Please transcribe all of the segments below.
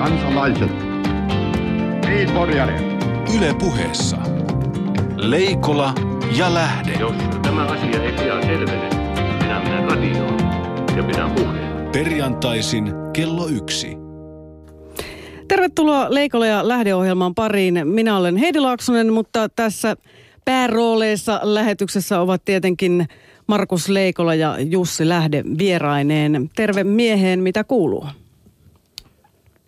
kansalaiset. Niin, Porjari. Yle puheessa. Leikola ja Lähde. Jos tämä asia ei pian selvene, minä menen radioon ja pidän puheen. Perjantaisin kello yksi. Tervetuloa Leikola ja Lähdeohjelman pariin. Minä olen Heidi Laaksonen, mutta tässä päärooleissa lähetyksessä ovat tietenkin Markus Leikola ja Jussi Lähde vieraineen. Terve mieheen, mitä kuuluu?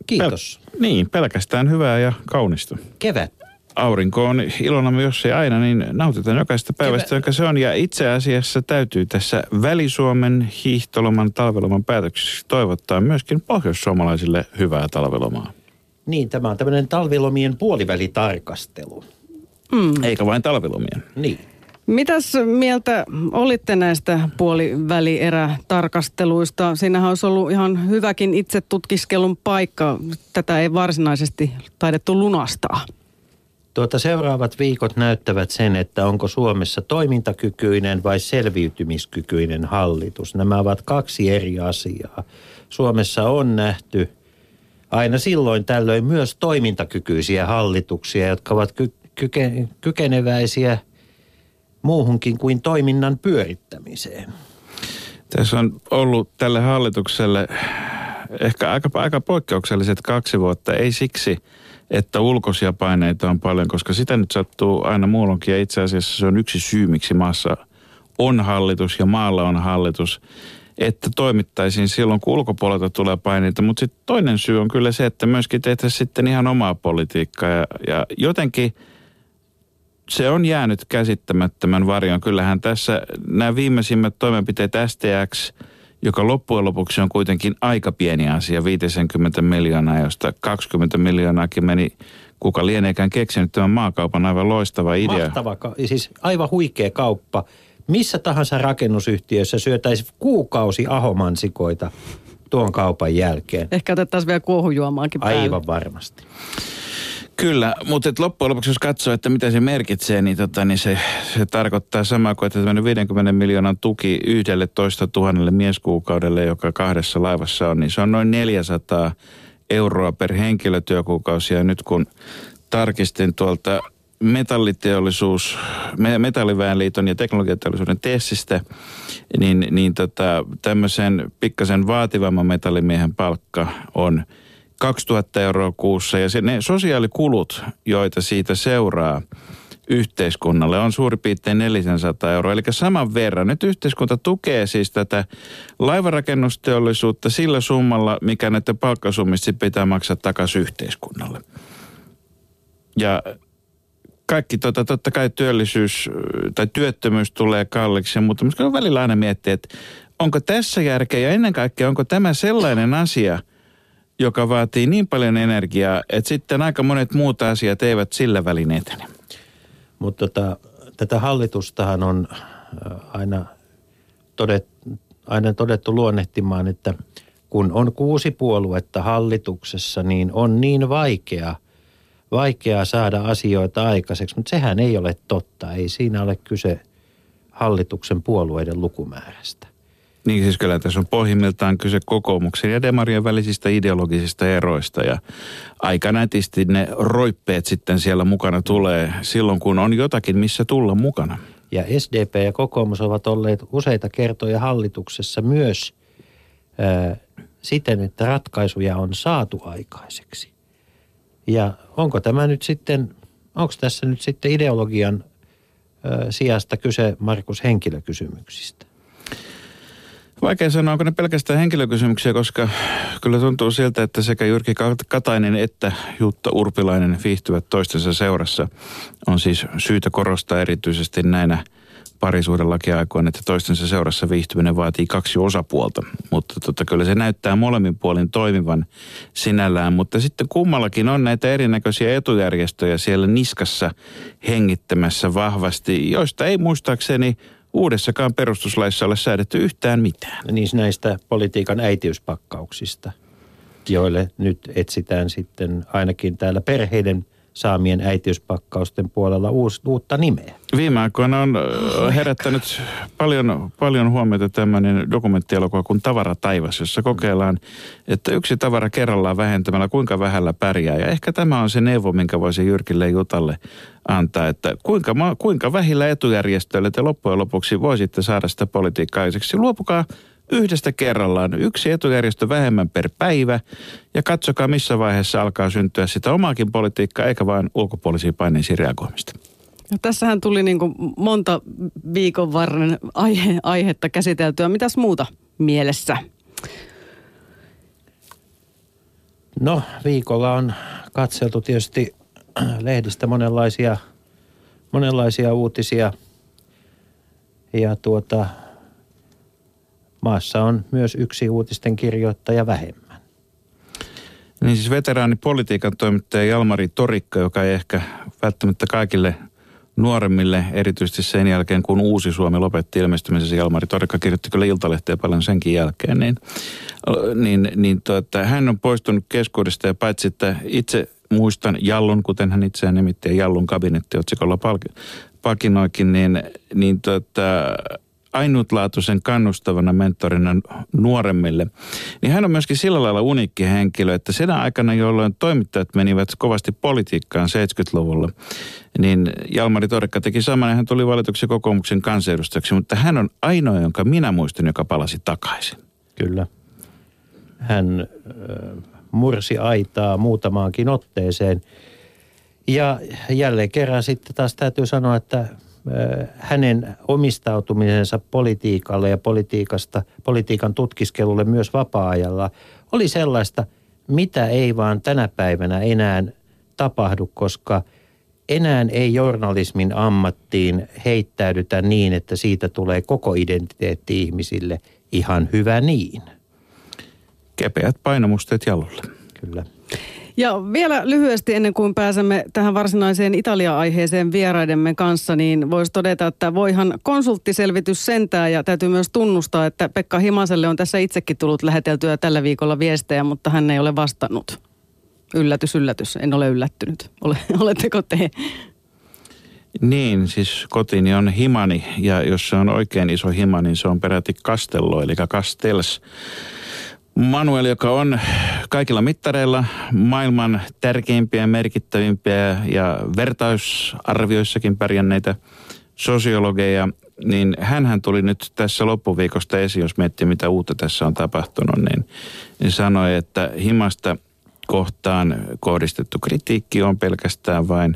Kiitos. Pel- niin, pelkästään hyvää ja kaunista. Kevät. Aurinko on ilonamme, jos ei aina, niin nautitaan jokaista päivästä, Kevä- jonka se on. Ja itse asiassa täytyy tässä Väli-Suomen hiihtoloman talveloman päätöksessä toivottaa myöskin pohjoissuomalaisille hyvää talvelomaa. Niin, tämä on tämmöinen talvilomien puolivälitarkastelu. Mm. Eikä vain talvelomien. Niin. Mitäs mieltä olitte näistä puolivälierätarkasteluista? Siinähän olisi ollut ihan hyväkin itse tutkiskelun paikka. Tätä ei varsinaisesti taidettu lunastaa. Tuota seuraavat viikot näyttävät sen, että onko Suomessa toimintakykyinen vai selviytymiskykyinen hallitus. Nämä ovat kaksi eri asiaa. Suomessa on nähty aina silloin tällöin myös toimintakykyisiä hallituksia, jotka ovat ky- kyke- kykeneväisiä muuhunkin kuin toiminnan pyörittämiseen. Tässä on ollut tälle hallitukselle ehkä aika, aika poikkeukselliset kaksi vuotta. Ei siksi, että ulkoisia paineita on paljon, koska sitä nyt sattuu aina muulloinkin. Ja itse asiassa se on yksi syy, miksi maassa on hallitus ja maalla on hallitus, että toimittaisiin silloin, kun ulkopuolelta tulee paineita. Mutta sitten toinen syy on kyllä se, että myöskin tehtäisiin sitten ihan omaa politiikkaa. Ja, ja jotenkin se on jäänyt käsittämättömän varjon. Kyllähän tässä nämä viimeisimmät toimenpiteet STX, joka loppujen lopuksi on kuitenkin aika pieni asia, 50 miljoonaa, josta 20 miljoonaakin meni, kuka lieneekään keksinyt tämän maakaupan aivan loistava idea. Mahtava, siis aivan huikea kauppa. Missä tahansa rakennusyhtiössä syötäisi kuukausi ahomansikoita tuon kaupan jälkeen. Ehkä otettaisiin vielä kuohujuomaakin päälle. Aivan varmasti. Kyllä, mutta et loppujen lopuksi jos katsoo, että mitä se merkitsee, niin, tota, niin se, se tarkoittaa samaa kuin, että tämmöinen 50 miljoonan tuki yhdelle toista tuhannelle mieskuukaudelle, joka kahdessa laivassa on, niin se on noin 400 euroa per henkilötyökuukausi. Ja nyt kun tarkistin tuolta metalliteollisuus, me- metalliväenliiton ja teknologiateollisuuden tessistä, niin, niin tota, tämmöisen pikkasen vaativamman metallimiehen palkka on 2000 euroa kuussa ja se, ne sosiaalikulut, joita siitä seuraa yhteiskunnalle on suurin piirtein 400 euroa. Eli saman verran. Nyt yhteiskunta tukee siis tätä laivarakennusteollisuutta sillä summalla, mikä näiden palkkasummista pitää maksaa takaisin yhteiskunnalle. Ja kaikki tota, totta kai työllisyys tai työttömyys tulee kalliiksi, mutta kyllä välillä aina miettii, että onko tässä järkeä ja ennen kaikkea onko tämä sellainen asia, joka vaatii niin paljon energiaa, että sitten aika monet muut asiat eivät sillä välin etene. Mutta tota, tätä hallitustahan on äh, aina, todet, aina todettu luonnehtimaan, että kun on kuusi puoluetta hallituksessa, niin on niin vaikea, vaikea saada asioita aikaiseksi. Mutta sehän ei ole totta. Ei siinä ole kyse hallituksen puolueiden lukumäärästä. Niin siis kyllä tässä on pohjimmiltaan kyse kokoomuksen ja demarien välisistä ideologisista eroista ja aika nätisti ne roippeet sitten siellä mukana tulee silloin, kun on jotakin, missä tulla mukana. Ja SDP ja kokoomus ovat olleet useita kertoja hallituksessa myös ää, siten, että ratkaisuja on saatu aikaiseksi. Ja onko tämä nyt sitten, onko tässä nyt sitten ideologian ää, sijasta kyse Markus henkilökysymyksistä? Vaikea sanoa, onko ne pelkästään henkilökysymyksiä, koska kyllä tuntuu siltä, että sekä Jyrki Katainen että Jutta Urpilainen viihtyvät toistensa seurassa. On siis syytä korostaa erityisesti näinä parisuhdelakiaikoina, että toistensa seurassa viihtyminen vaatii kaksi osapuolta. Mutta tota, kyllä se näyttää molemmin puolin toimivan sinällään. Mutta sitten kummallakin on näitä erinäköisiä etujärjestöjä siellä niskassa hengittämässä vahvasti, joista ei muistaakseni uudessakaan perustuslaissa ole säädetty yhtään mitään. Niin näistä politiikan äitiyspakkauksista, joille nyt etsitään sitten ainakin täällä perheiden saamien äitiyspakkausten puolella uus, uutta nimeä. Viime aikoina on herättänyt paljon, paljon huomiota tämmöinen dokumenttielokuva kuin Tavara taivas, jossa kokeillaan, että yksi tavara kerrallaan vähentämällä kuinka vähällä pärjää. Ja ehkä tämä on se neuvo, minkä voisi Jyrkille Jutalle antaa, että kuinka, kuinka vähillä etujärjestöillä te loppujen lopuksi voisitte saada sitä politiikkaa. Luopukaa yhdestä kerrallaan yksi etujärjestö vähemmän per päivä ja katsokaa missä vaiheessa alkaa syntyä sitä omaakin politiikkaa eikä vain ulkopuolisiin paineisiin reagoimista. No, tässähän tuli niin kuin monta viikon varren aihe, aihetta käsiteltyä. Mitäs muuta mielessä? No viikolla on katseltu tietysti lehdistä monenlaisia, monenlaisia uutisia ja tuota, maassa on myös yksi uutisten kirjoittaja vähemmän. Niin siis veteraanipolitiikan toimittaja Jalmari Torikka, joka ei ehkä välttämättä kaikille nuoremmille, erityisesti sen jälkeen, kun Uusi Suomi lopetti ilmestymisessä. Jalmari Torikka kirjoitti kyllä Iltalehteen paljon senkin jälkeen. Niin, niin, niin tuota, hän on poistunut keskuudesta ja paitsi, että itse muistan Jallun, kuten hän itseään nimitti, ja Jallun kabinettiotsikolla pakinoikin, niin, niin tuota, ainutlaatuisen kannustavana mentorina nuoremmille, niin hän on myöskin sillä lailla unikki henkilö, että sen aikana, jolloin toimittajat menivät kovasti politiikkaan 70-luvulla, niin Jalmari Torikka teki saman hän tuli valituksi kokoomuksen kansanedustajaksi, mutta hän on ainoa, jonka minä muistan, joka palasi takaisin. Kyllä. Hän mursi aitaa muutamaankin otteeseen. Ja jälleen kerran sitten taas täytyy sanoa, että hänen omistautumisensa politiikalle ja politiikasta, politiikan tutkiskelulle myös vapaa-ajalla oli sellaista, mitä ei vaan tänä päivänä enää tapahdu, koska enää ei journalismin ammattiin heittäydytä niin, että siitä tulee koko identiteetti ihmisille ihan hyvä niin. Kepeät painomusteet jalulle. Kyllä. Ja vielä lyhyesti ennen kuin pääsemme tähän varsinaiseen Italia-aiheeseen vieraidemme kanssa, niin voisi todeta, että voihan konsulttiselvitys sentää ja täytyy myös tunnustaa, että Pekka Himaselle on tässä itsekin tullut läheteltyä tällä viikolla viestejä, mutta hän ei ole vastannut. Yllätys, yllätys. En ole yllättynyt. Ole, oletteko te? Niin, siis kotini on himani ja jos se on oikein iso hima, niin se on peräti kastello, eli kastels. Manuel, joka on kaikilla mittareilla maailman tärkeimpiä, merkittävimpiä ja vertausarvioissakin pärjänneitä sosiologeja, niin hän tuli nyt tässä loppuviikosta esiin, jos miettii mitä uutta tässä on tapahtunut, niin, niin sanoi, että himasta kohtaan kohdistettu kritiikki on pelkästään vain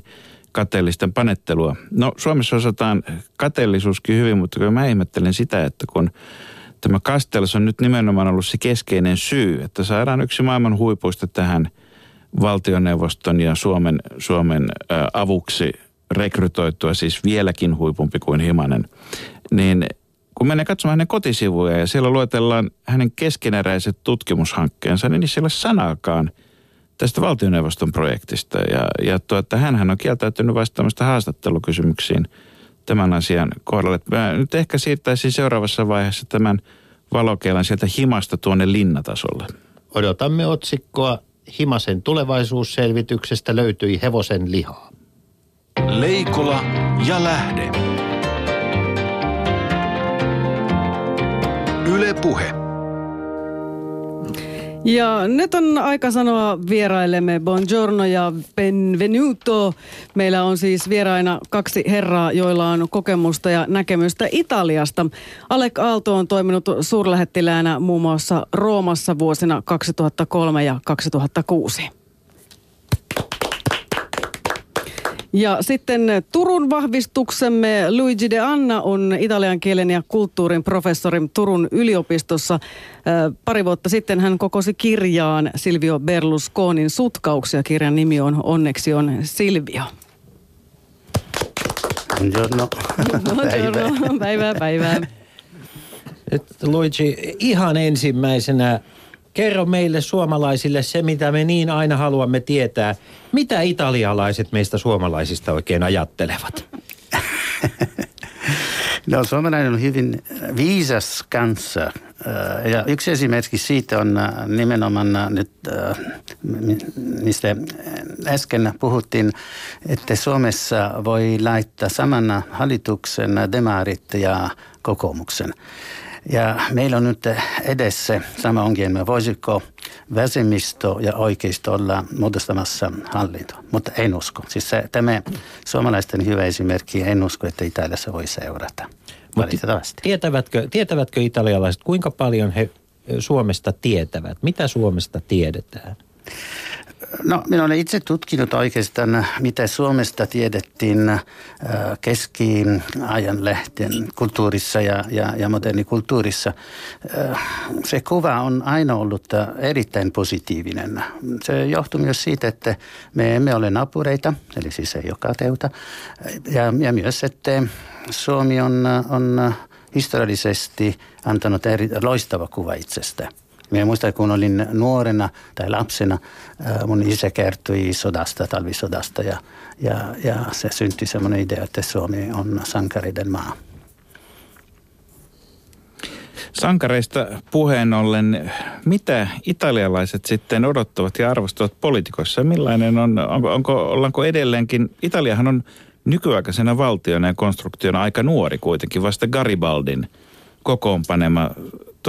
kateellisten panettelua. No Suomessa osataan kateellisuuskin hyvin, mutta kyllä mä ihmettelen sitä, että kun tämä Castells on nyt nimenomaan ollut se keskeinen syy, että saadaan yksi maailman huipuista tähän valtioneuvoston ja Suomen, Suomen avuksi rekrytoitua, siis vieläkin huipumpi kuin Himanen, niin kun menee katsomaan hänen kotisivuja ja siellä luetellaan hänen keskeneräiset tutkimushankkeensa, niin ole sanaakaan tästä valtioneuvoston projektista. Ja, ja tuota, hän on kieltäytynyt vastaamasta haastattelukysymyksiin – tämän asian kohdalle. Mä nyt ehkä siirtäisin seuraavassa vaiheessa tämän valokeilan sieltä himasta tuonne linnatasolle. Odotamme otsikkoa Himasen tulevaisuusselvityksestä löytyi hevosen lihaa. Leikola ja lähde. Yle Puhe. Ja nyt on aika sanoa vieraillemme buongiorno ja benvenuto. Meillä on siis vieraina kaksi herraa, joilla on kokemusta ja näkemystä Italiasta. Alek Aalto on toiminut suurlähettiläänä muun muassa Roomassa vuosina 2003 ja 2006. Ja sitten Turun vahvistuksemme Luigi de Anna on italian kielen ja kulttuurin professori Turun yliopistossa. Pari vuotta sitten hän kokosi kirjaan Silvio Berlusconin sutkauksia. Kirjan nimi on Onneksi on Silvio. Buongiorno. Buongiorno. Päivää, päivää. Luigi, ihan ensimmäisenä Kerro meille suomalaisille se, mitä me niin aina haluamme tietää. Mitä italialaiset meistä suomalaisista oikein ajattelevat? No suomalainen on hyvin viisas kanssa. Ja yksi esimerkki siitä on nimenomaan nyt, mistä äsken puhuttiin, että Suomessa voi laittaa saman hallituksen demarit ja kokoomuksen. Ja meillä on nyt edessä sama ongelma. Voisiko vasemmisto ja oikeisto olla muodostamassa hallinto? Mutta en usko. Siis se, tämä suomalaisten hyvä esimerkki, en usko, että Italiassa voi seurata. Valitettavasti. Tietävätkö, tietävätkö italialaiset, kuinka paljon he Suomesta tietävät? Mitä Suomesta tiedetään? No, minä olen itse tutkinut oikeastaan, mitä Suomesta tiedettiin äh, keskiajan lehten kulttuurissa ja, ja, ja modernikulttuurissa. Äh, se kuva on aina ollut erittäin positiivinen. Se johtuu myös siitä, että me emme ole napureita, eli siis ei joka teuta. Ja, ja myös, että Suomi on, on historiallisesti antanut eri, loistava kuva itsestään. Minä muistan, kun olin nuorena tai lapsena, mun isä kertoi sodasta, talvisodasta ja, ja, ja se syntyi semmoinen idea, että Suomi on sankariden maa. Sankareista puheen ollen, mitä italialaiset sitten odottavat ja arvostavat poliitikoissa? Millainen on, onko, onko, ollaanko edelleenkin, Italiahan on nykyaikaisena valtiona ja konstruktiona aika nuori kuitenkin, vasta Garibaldin kokoonpanema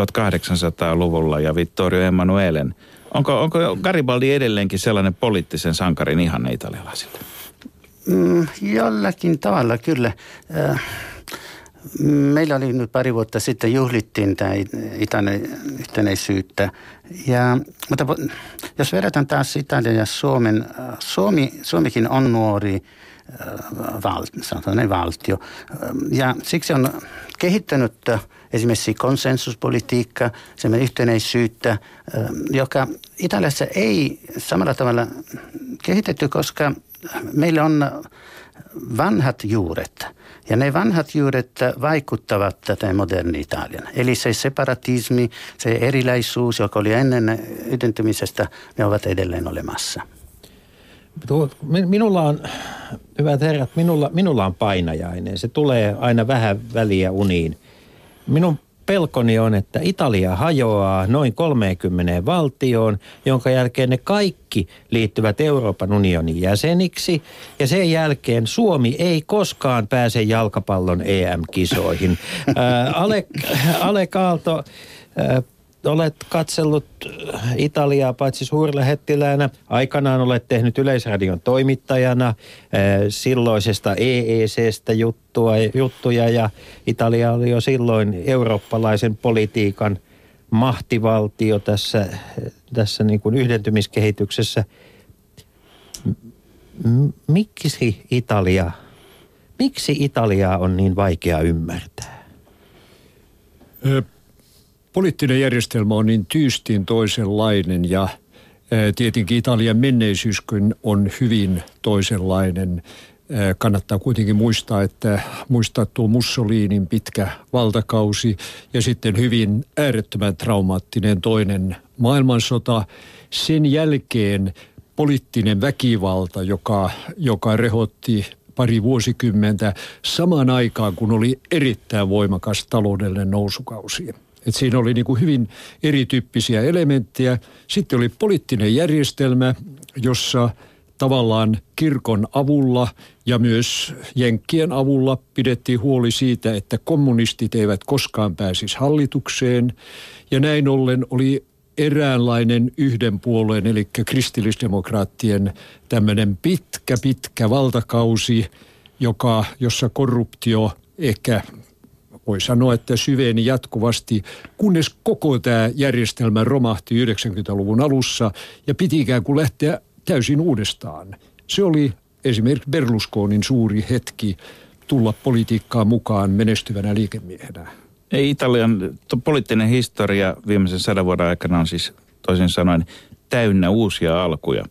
1800-luvulla ja Vittorio Emanuelen. Onko, onko Garibaldi edelleenkin sellainen poliittisen sankarin ihanne italialaisille? Mm, jollakin tavalla kyllä. Äh, meillä oli nyt pari vuotta sitten juhlittiin tämä yhtenäisyyttä. Ja, mutta jos verrataan taas Italia ja Suomen, äh, Suomi, Suomikin on nuori äh, val, valtio. Ja siksi on kehittänyt esimerkiksi konsensuspolitiikka, semmoinen yhtenäisyyttä, joka Italiassa ei samalla tavalla kehitetty, koska meillä on vanhat juuret. Ja ne vanhat juuret vaikuttavat tätä moderni Italian. Eli se separatismi, se erilaisuus, joka oli ennen yhdentymisestä, ne ovat edelleen olemassa. Minulla on, hyvät herrat, minulla, minulla on painajainen. Se tulee aina vähän väliä uniin. Minun pelkoni on, että Italia hajoaa noin 30 valtioon, jonka jälkeen ne kaikki liittyvät Euroopan unionin jäseniksi. Ja sen jälkeen Suomi ei koskaan pääse jalkapallon EM-kisoihin. Ää, Ale, Ale Kaalto, ää, olet katsellut Italiaa paitsi suurlähettiläänä. Aikanaan olet tehnyt Yleisradion toimittajana silloisesta EECstä juttua, juttuja ja Italia oli jo silloin eurooppalaisen politiikan mahtivaltio tässä, tässä niin kuin yhdentymiskehityksessä. Miksi Italia, miksi Italiaa on niin vaikea ymmärtää? Poliittinen järjestelmä on niin tyystin toisenlainen ja tietenkin Italian menneisyyskin on hyvin toisenlainen. Kannattaa kuitenkin muistaa, että muistaa tuo Mussolinin pitkä valtakausi ja sitten hyvin äärettömän traumaattinen toinen maailmansota. Sen jälkeen poliittinen väkivalta, joka, joka rehotti pari vuosikymmentä samaan aikaan, kun oli erittäin voimakas taloudellinen nousukausi. Et siinä oli niin kuin hyvin erityyppisiä elementtejä. Sitten oli poliittinen järjestelmä, jossa tavallaan kirkon avulla ja myös jenkkien avulla pidettiin huoli siitä, että kommunistit eivät koskaan pääsisi hallitukseen. Ja näin ollen oli eräänlainen yhden puolueen, eli kristillisdemokraattien tämmöinen pitkä, pitkä valtakausi, joka, jossa korruptio ehkä voi sanoa, että syveni jatkuvasti, kunnes koko tämä järjestelmä romahti 90-luvun alussa ja piti ikään kuin lähteä täysin uudestaan. Se oli esimerkiksi Berlusconin suuri hetki tulla politiikkaan mukaan menestyvänä liikemiehenä. Ei Italian poliittinen historia viimeisen sadan vuoden aikana on siis toisin sanoen täynnä uusia alkuja.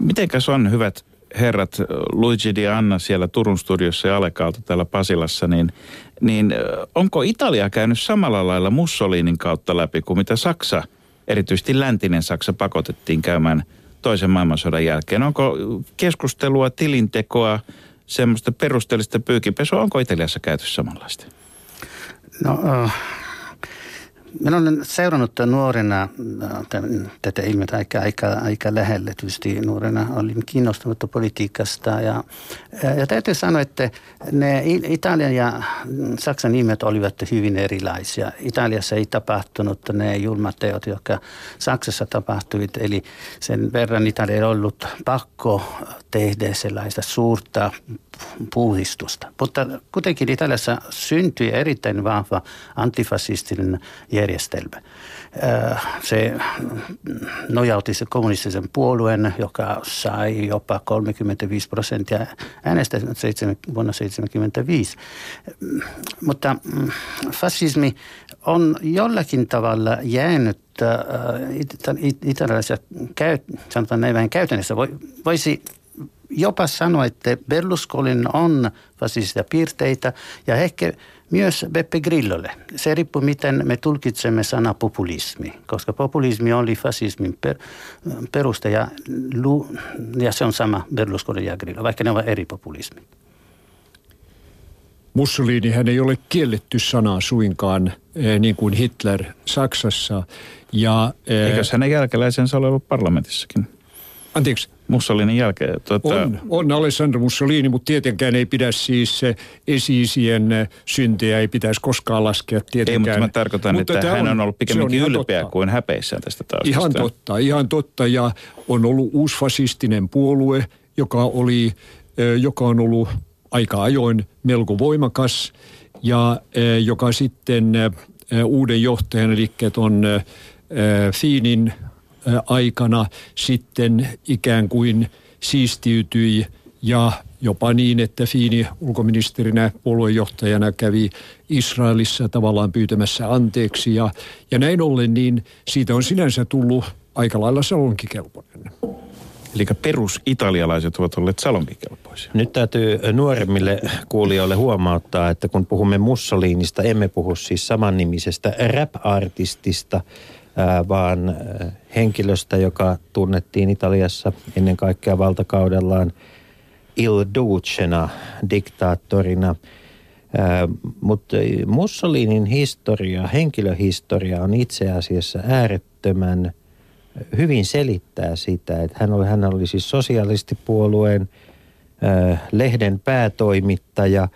Mitenkäs on hyvät herrat Luigi Di Anna siellä Turun studiossa ja Alekaalta täällä Pasilassa, niin, niin onko Italia käynyt samalla lailla Mussolinin kautta läpi kuin mitä Saksa, erityisesti läntinen Saksa, pakotettiin käymään toisen maailmansodan jälkeen? Onko keskustelua, tilintekoa, semmoista perusteellista pyykipesua, onko Italiassa käyty samanlaista? No, uh, minä olen seurannut nuorena tätä ilmiötä aika, aika, aika lähellä. Tietysti nuorena olin kiinnostunut politiikasta ja, ja täytyy sanoa, että ne Italian ja Saksan nimet olivat hyvin erilaisia. Italiassa ei tapahtunut ne julmat teot, jotka Saksassa tapahtuivat. Eli sen verran Italia ei ollut pakko tehdä sellaista suurta puhdistusta. Mutta kuitenkin Italiassa syntyi erittäin vahva antifasistinen järjestelmä. Äh, se nojauti se kommunistisen puolueen, joka sai jopa 35 prosenttia äänestä vuonna 1975. Mutta mm, fasismi on jollakin tavalla jäänyt äh, italialaisia, sanotaan näin vähän käytännössä, voisi jopa sanoa, että Berlusconin on fasistisia piirteitä ja ehkä myös Beppe Grillolle. Se riippuu, miten me tulkitsemme sana populismi, koska populismi oli fasismin per, peruste ja, ja se on sama Berlusconi ja Grillo, vaikka ne ovat eri populismi. Mussolini hän ei ole kielletty sanaa suinkaan, eh, niin kuin Hitler Saksassa. Ja, eh, Eikös hänen jälkeläisensä ole ollut parlamentissakin? Anteeksi? Mussolinin jälkeen. Tuota... On, on Alessandro Mussolini, mutta tietenkään ei pidä siis esiisien syntejä, ei pitäisi koskaan laskea tietenkään. Ei, mutta mä tarkoitan, mutta että hän on, on ollut pikemminkin on ylpeä totta. kuin häpeissään tästä taustasta. Ihan totta, ihan totta. Ja on ollut uusfasistinen puolue, joka, oli, joka on ollut aika ajoin melko voimakas ja joka sitten uuden johtajan, eli tuon Fiinin aikana sitten ikään kuin siistiytyi ja jopa niin, että Fiini ulkoministerinä puoluejohtajana kävi Israelissa tavallaan pyytämässä anteeksi ja, ja näin ollen niin siitä on sinänsä tullut aika lailla salonkikelpoinen. Eli perusitalialaiset ovat olleet salonkikelpoisia. Nyt täytyy nuoremmille kuulijoille huomauttaa, että kun puhumme Mussolinista, emme puhu siis samannimisestä rap-artistista, vaan henkilöstä, joka tunnettiin Italiassa ennen kaikkea valtakaudellaan Il Ducena, diktaattorina. Mutta Mussolinin historia, henkilöhistoria on itse asiassa äärettömän hyvin selittää sitä, että hän oli, hän oli siis sosialistipuolueen lehden päätoimittaja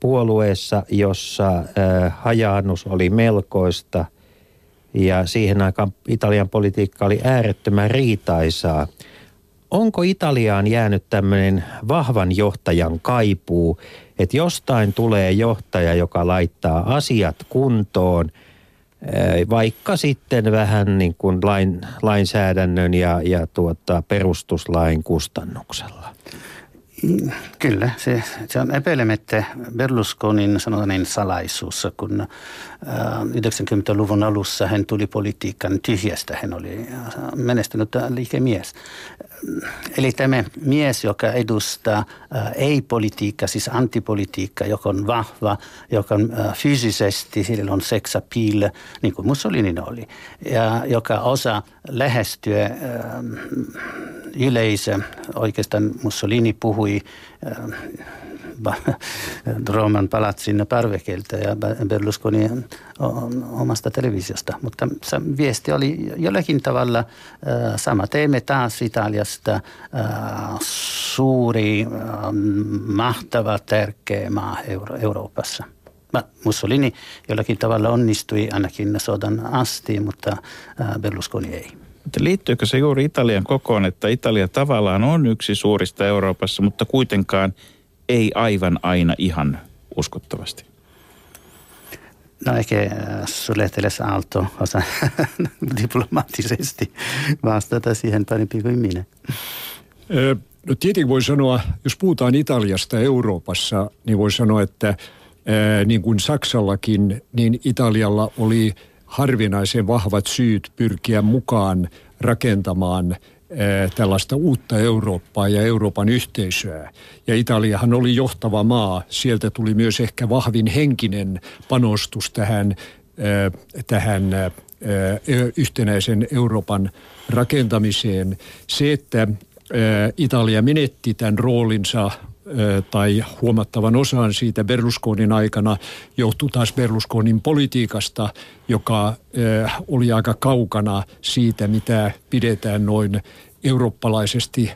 puolueessa, jossa hajaannus oli melkoista – ja siihen aikaan Italian politiikka oli äärettömän riitaisaa. Onko Italiaan jäänyt tämmöinen vahvan johtajan kaipuu, että jostain tulee johtaja, joka laittaa asiat kuntoon, eh, vaikka sitten vähän niin kuin lain, lainsäädännön ja, ja tuota, perustuslain kustannuksella? Kyllä, se, se on epäilemättä Berlusconin sanotaan niin salaisuus, kun äh, 90-luvun alussa hän tuli politiikan tyhjästä. Hän oli äh, menestynyt liikemies. Eli tämä mies, joka edustaa äh, ei-politiikka, siis antipolitiikka, joka on vahva, joka on äh, fyysisesti, sillä on seksapil, niin kuin Mussolini oli, ja joka osaa lähestyä äh, yleisö. Oikeastaan Mussolini puhui äh, Rooman palatsin parvekelta ja Berlusconi omasta televisiosta. Mutta se viesti oli jollakin tavalla äh, sama. Teemme taas Italiasta äh, suuri, mahtava, tärkeä maa Euro- Euroopassa. Mussolini jollakin tavalla onnistui ainakin sodan asti, mutta Berlusconi ei. Mutta liittyykö se juuri Italian kokoon, että Italia tavallaan on yksi suurista Euroopassa, mutta kuitenkaan ei aivan aina ihan uskottavasti? No ehkä äh, sulle teles Aalto osa diplomaattisesti vastata siihen parempi kuin minä. No tietenkin voi sanoa, jos puhutaan Italiasta Euroopassa, niin voi sanoa, että niin kuin Saksallakin, niin Italialla oli – harvinaisen vahvat syyt pyrkiä mukaan rakentamaan tällaista uutta Eurooppaa ja Euroopan yhteisöä. Ja Italiahan oli johtava maa. Sieltä tuli myös ehkä vahvin henkinen panostus tähän, tähän yhtenäisen Euroopan rakentamiseen. Se, että Italia menetti tämän roolinsa tai huomattavan osan siitä Berlusconin aikana johtui taas Berlusconin politiikasta, joka oli aika kaukana siitä, mitä pidetään noin eurooppalaisesti,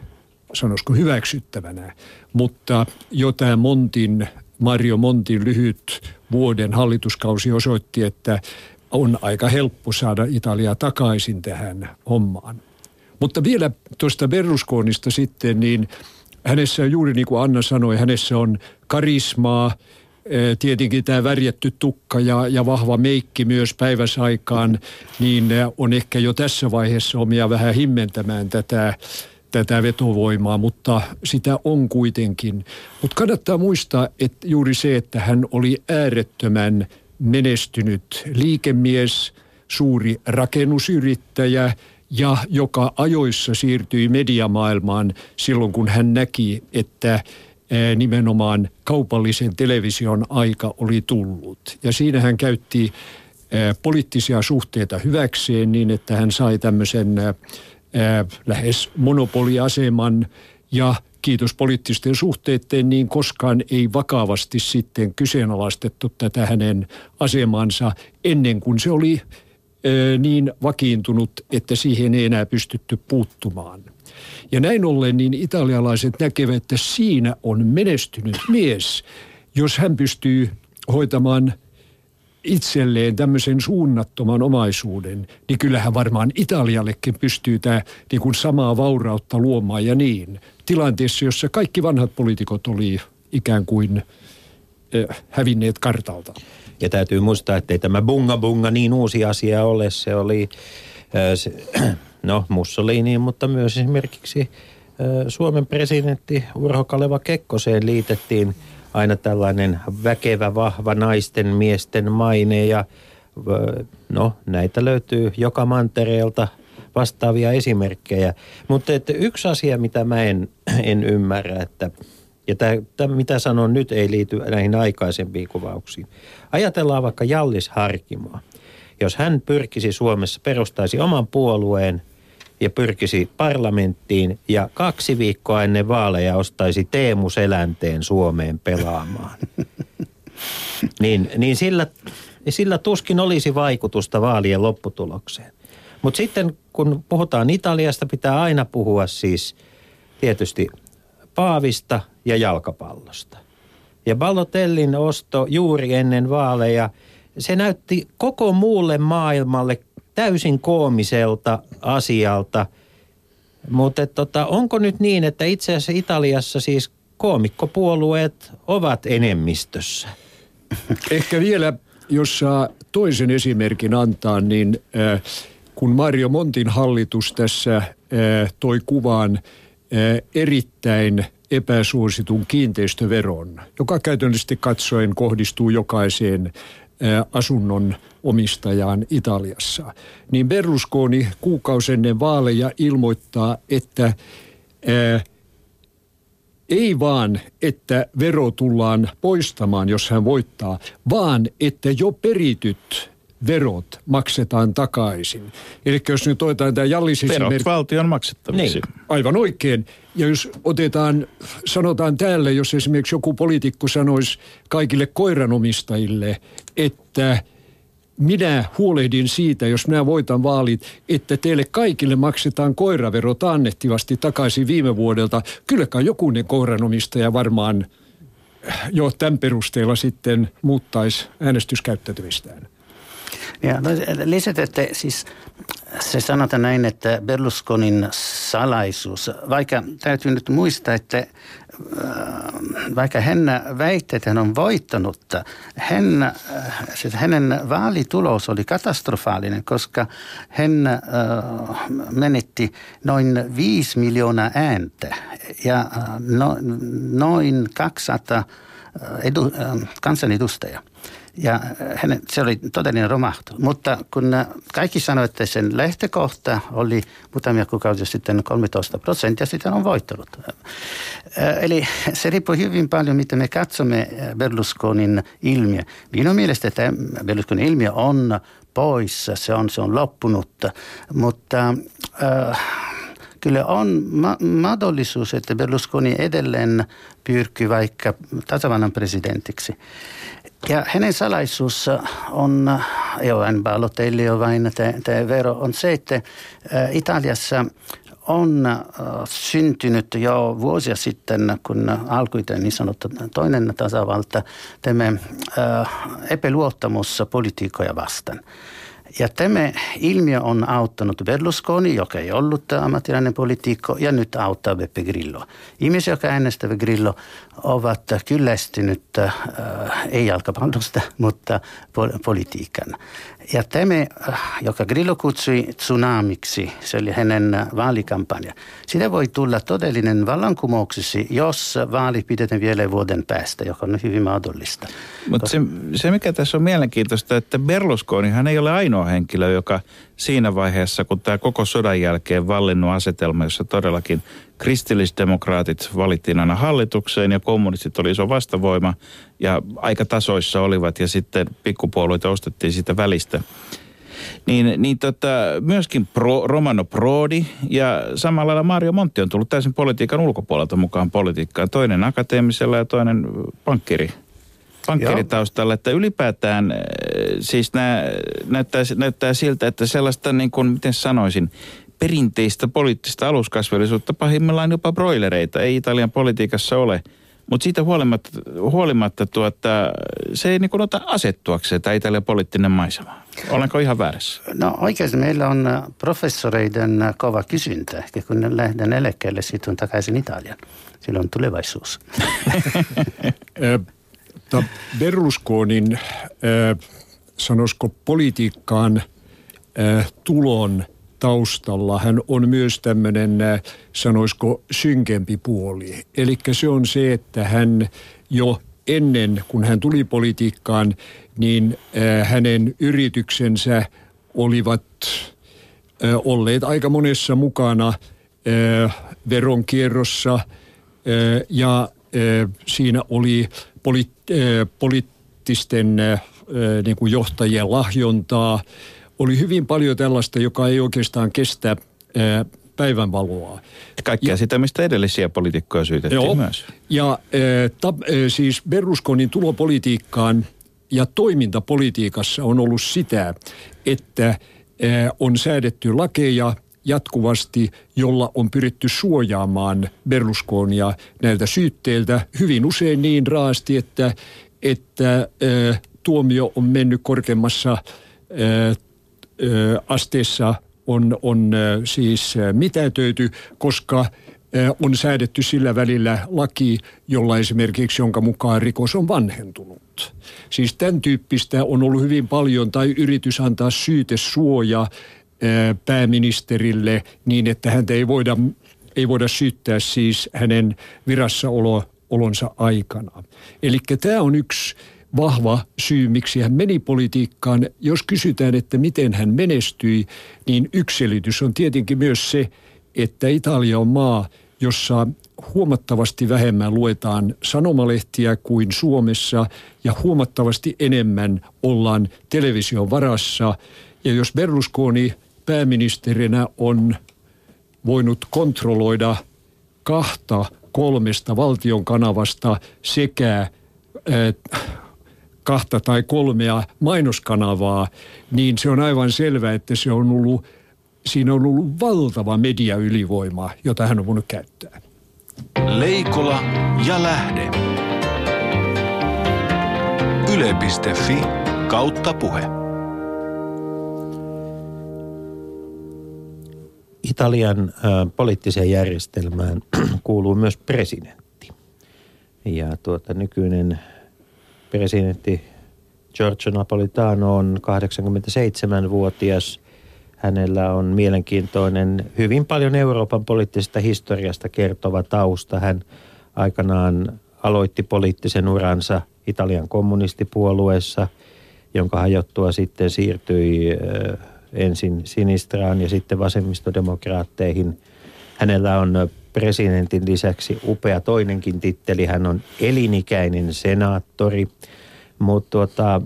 sanoisiko hyväksyttävänä. Mutta jo tämä Montin, Mario Montin lyhyt vuoden hallituskausi osoitti, että on aika helppo saada Italia takaisin tähän hommaan. Mutta vielä tuosta Berlusconista sitten, niin hänessä juuri niin kuin Anna sanoi, hänessä on karismaa, eh, tietenkin tämä värjätty tukka ja, ja vahva meikki myös päiväsaikaan, niin on ehkä jo tässä vaiheessa omia vähän himmentämään tätä, tätä vetovoimaa, mutta sitä on kuitenkin. Mutta kannattaa muistaa, että juuri se, että hän oli äärettömän menestynyt liikemies, suuri rakennusyrittäjä ja joka ajoissa siirtyi mediamaailmaan silloin, kun hän näki, että nimenomaan kaupallisen television aika oli tullut. Ja siinä hän käytti poliittisia suhteita hyväkseen niin, että hän sai tämmöisen lähes monopoliaseman ja kiitos poliittisten suhteiden, niin koskaan ei vakavasti sitten kyseenalaistettu tätä hänen asemansa ennen kuin se oli niin vakiintunut, että siihen ei enää pystytty puuttumaan. Ja näin ollen niin italialaiset näkevät, että siinä on menestynyt mies, jos hän pystyy hoitamaan itselleen tämmöisen suunnattoman omaisuuden, niin kyllähän varmaan Italiallekin pystyy tämä niin kuin samaa vaurautta luomaan ja niin. Tilanteessa, jossa kaikki vanhat poliitikot oli ikään kuin hävinneet kartalta. Ja täytyy muistaa, että ei tämä bunga bunga niin uusi asia ole. Se oli, se, no Mussolini, mutta myös esimerkiksi Suomen presidentti Urho Kaleva Kekkoseen liitettiin aina tällainen väkevä, vahva naisten, miesten maine ja no näitä löytyy joka mantereelta vastaavia esimerkkejä. Mutta että yksi asia, mitä mä en, en ymmärrä, että ja tämä, mitä sanon nyt, ei liity näihin aikaisempiin kuvauksiin. Ajatellaan vaikka Jallis Harkimoa. Jos hän pyrkisi Suomessa, perustaisi oman puolueen ja pyrkisi parlamenttiin ja kaksi viikkoa ennen vaaleja ostaisi Teemu Selänteen Suomeen pelaamaan. niin, niin sillä, sillä tuskin olisi vaikutusta vaalien lopputulokseen. Mutta sitten kun puhutaan Italiasta, pitää aina puhua siis tietysti paavista ja jalkapallosta. Ja Ballotellin osto juuri ennen vaaleja, se näytti koko muulle maailmalle täysin koomiselta asialta. Mutta tota, onko nyt niin, että itse asiassa Italiassa siis koomikkopuolueet ovat enemmistössä? Ehkä vielä, jos saa toisen esimerkin antaa, niin äh, kun Mario Montin hallitus tässä äh, toi kuvaan erittäin – epäsuositun kiinteistöveron, joka käytännössä katsoen kohdistuu jokaiseen asunnon omistajaan Italiassa. Niin Berlusconi kuukausi ennen vaaleja ilmoittaa, että ää, ei vaan, että vero tullaan poistamaan, jos hän voittaa, vaan että jo perityt verot maksetaan takaisin. Eli jos nyt otetaan tämä Jallis Verot valtion maksettaviksi. Niin, aivan oikein. Ja jos otetaan, sanotaan täällä, jos esimerkiksi joku poliitikko sanoisi kaikille koiranomistajille, että minä huolehdin siitä, jos minä voitan vaalit, että teille kaikille maksetaan koiravero taannehtivasti takaisin viime vuodelta. Kylläkään jokunen koiranomistaja varmaan jo tämän perusteella sitten muuttaisi äänestyskäyttäytymistään. Ja lisätä, että siis se sanotaan näin, että Berlusconin salaisuus, vaikka täytyy nyt muistaa, että äh, vaikka hän väitti, että hän on voittanut, hän, äh, siis hänen vaalitulos oli katastrofaalinen, koska hän äh, menetti noin 5 miljoonaa ääntä ja no, noin 200 edu, kansanedustajaa. Ja äh, hänen, se oli todellinen romahtu. Mutta kun äh, kaikki sanoivat, että sen lähtökohta oli muutamia kuukausia sitten 13 prosenttia, sitten on voittanut. Äh, eli se riippuu hyvin paljon, miten me katsomme Berlusconin ilmiö. Minun mielestä tämä Berlusconin ilmiö on pois, se on, se on loppunut, mutta äh, kyllä on ma- mahdollisuus, että Berlusconi edelleen pyrkii vaikka tasavallan presidentiksi. Ja hänen salaisuus on, jo en teille jo vain tämä vero, on se, että Italiassa on syntynyt jo vuosia sitten, kun alkoi niin sanottu toinen tasavalta, tämä epäluottamus politiikkoja vastaan. Ja tämä ilmiö on auttanut Berlusconi, joka ei ollut ammattilainen poliitikko, ja nyt auttaa Beppe Grillo. Ihmisiä, jotka äänestävät Grillo, ovat kyllästynyt, äh, ei jalkapallosta, mutta politiikan. Ja tämä, äh, joka Grillo kutsui tsunamiksi, se oli hänen vaalikampanja, sitä voi tulla todellinen vallankumouksesi, jos vaali pidetään vielä vuoden päästä, joka on hyvin mahdollista. Mutta se, se, mikä tässä on mielenkiintoista, että Berlusconihan ei ole ainoa henkilö, joka siinä vaiheessa, kun tämä koko sodan jälkeen vallinnut asetelma, jossa todellakin kristillisdemokraatit valittiin aina hallitukseen ja kommunistit oli iso vastavoima ja aika tasoissa olivat ja sitten pikkupuolueita ostettiin siitä välistä. Niin, niin tota, myöskin Pro, Romano Prodi ja samalla lailla Mario Montti on tullut täysin politiikan ulkopuolelta mukaan politiikkaan. Toinen akateemisella ja toinen pankkiri pankkiritaustalla, että ylipäätään äh, siis nämä, näyttää, näyttää siltä, että sellaista niin kuin, miten sanoisin, perinteistä poliittista aluskasvillisuutta pahimmillaan jopa broilereita ei Italian politiikassa ole. Mutta siitä huolimatta, huolimatta tuota, se ei niin kuin ota asettuakseen tämä Italian poliittinen maisema. Olenko ihan väärässä? No oikeasti meillä on äh, professoreiden äh, kova kysyntä. Ehkä kun lähden eläkkeelle, sitten on takaisin Italian. Silloin on tulevaisuus. Berlusconin, sanoisiko politiikkaan tulon – taustalla hän on myös tämmöinen, äh, sanoisiko, synkempi puoli. Eli se on se, että hän jo ennen kuin hän tuli politiikkaan, niin äh, hänen yrityksensä olivat äh, olleet aika monessa mukana veronkierrossa ja siinä oli poli- poliittisten niin kuin johtajien lahjontaa – oli hyvin paljon tällaista, joka ei oikeastaan kestä päivänvaloa. Kaikkea ja, sitä, mistä edellisiä poliitikkoja syytettiin joo, myös. Ja ta, siis Berlusconin tulopolitiikkaan ja toimintapolitiikassa on ollut sitä, että on säädetty lakeja jatkuvasti, jolla on pyritty suojaamaan Berlusconia näiltä syytteiltä hyvin usein niin raasti, että, että ää, tuomio on mennyt korkeimmassa ää, asteessa on, on siis mitätöity, koska on säädetty sillä välillä laki, jolla esimerkiksi jonka mukaan rikos on vanhentunut. Siis tämän tyyppistä on ollut hyvin paljon tai yritys antaa syytesuoja pääministerille niin, että häntä ei voida, ei voida syyttää siis hänen virassaolonsa aikana. Eli tämä on yksi vahva syy, miksi hän meni politiikkaan. Jos kysytään, että miten hän menestyi, niin yksi selitys on tietenkin myös se, että Italia on maa, jossa huomattavasti vähemmän luetaan sanomalehtiä kuin Suomessa ja huomattavasti enemmän ollaan television varassa. Ja jos Berlusconi pääministerinä on voinut kontrolloida kahta kolmesta valtion kanavasta sekä äh, kahta tai kolmea mainoskanavaa, niin se on aivan selvä, että se on ollut, siinä on ollut valtava mediaylivoima, jota hän on voinut käyttää. Leikola ja lähde. Yle.fi kautta puhe. Italian äh, poliittiseen järjestelmään kuuluu myös presidentti. Ja tuota, nykyinen presidentti Giorgio Napolitano on 87-vuotias. Hänellä on mielenkiintoinen, hyvin paljon Euroopan poliittisesta historiasta kertova tausta. Hän aikanaan aloitti poliittisen uransa Italian kommunistipuolueessa, jonka hajottua sitten siirtyi ensin Sinistraan ja sitten vasemmistodemokraatteihin. Hänellä on presidentin lisäksi upea toinenkin titteli. Hän on elinikäinen senaattori, mutta tuota,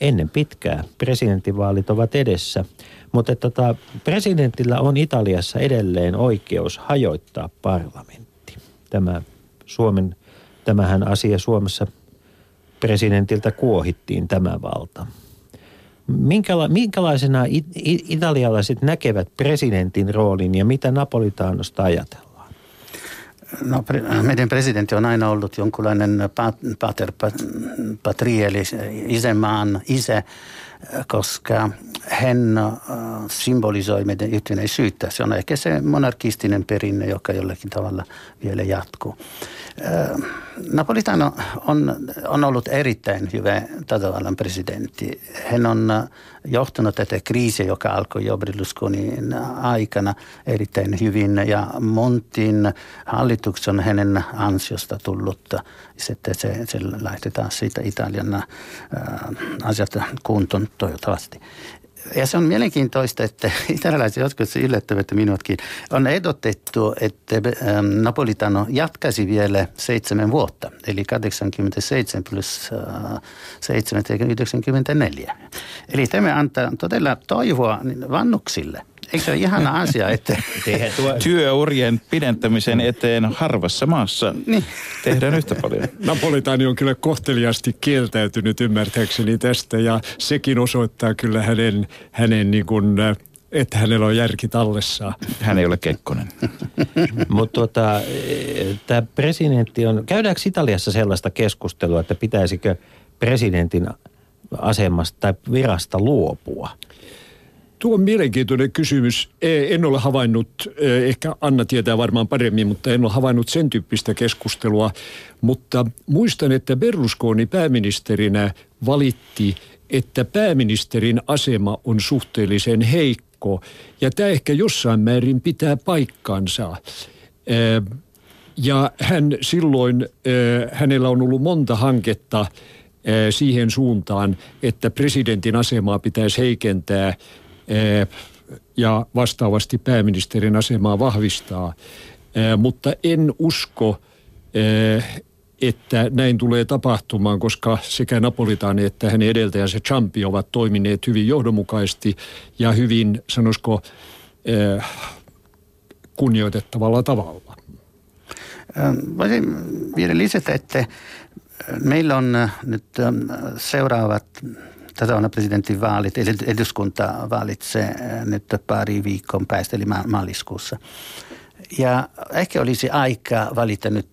ennen pitkää. Presidentinvaalit ovat edessä. Mutta tota, presidentillä on Italiassa edelleen oikeus hajoittaa parlamentti. Tämä Suomen, tämähän asia Suomessa presidentiltä kuohittiin tämä valta. Minkäla, minkälaisena it, it, italialaiset näkevät presidentin roolin ja mitä Napolitaanosta ajatellaan? No, meidän presidentti on aina ollut jonkunlainen pater patria, eli isämaan isä, koska hän äh, symbolisoi meidän yhtenäisyyttä. Se on ehkä se monarkistinen perinne, joka jollakin tavalla vielä jatkuu. Napolitano on, on ollut erittäin hyvä tasavallan presidentti. Hän on johtanut tätä kriisiä, joka alkoi jo Berlusconin aikana erittäin hyvin ja Montin hallitus on hänen ansiosta tullut. Sitten se, se laitetaan siitä Italian äh, asiat kuntoon toivottavasti. Ja se on mielenkiintoista, että italialaiset joskus yllättävät minutkin. On ehdotettu, että ähm, Napolitano jatkaisi vielä seitsemän vuotta, eli 87 plus 7, äh, 94. Eli tämä antaa todella toivoa vannuksille. Eikö se ole ihana asia, että... Työurien pidentämisen eteen harvassa maassa niin. tehdään yhtä paljon. Napolitani on kyllä kohteliasti kieltäytynyt ymmärtääkseni tästä ja sekin osoittaa kyllä hänen, hänen niin kuin, että hänellä on järki tallessa. Hän ei ole Kekkonen. Mutta tota, tämä presidentti on, käydäänkö Italiassa sellaista keskustelua, että pitäisikö presidentin asemasta tai virasta luopua? Tuo on mielenkiintoinen kysymys. E, en ole havainnut, e, ehkä Anna tietää varmaan paremmin, mutta en ole havainnut sen tyyppistä keskustelua. Mutta muistan, että Berlusconi pääministerinä valitti, että pääministerin asema on suhteellisen heikko. Ja tämä ehkä jossain määrin pitää paikkansa. E, ja hän silloin, hänellä on ollut monta hanketta siihen suuntaan, että presidentin asemaa pitäisi heikentää – ja vastaavasti pääministerin asemaa vahvistaa. Eh, mutta en usko, eh, että näin tulee tapahtumaan, koska sekä Napolitani että hänen edeltäjänsä Champi ovat toimineet hyvin johdonmukaisesti ja hyvin, sanoisiko, kunnioitettavalla tavalla. Voisin vielä lisätä, että meillä on nyt seuraavat tasavallan presidentin vaalit, eli eduskunta valitsee nyt pari viikon päästä, eli maaliskuussa. Ja ehkä olisi aika valita nyt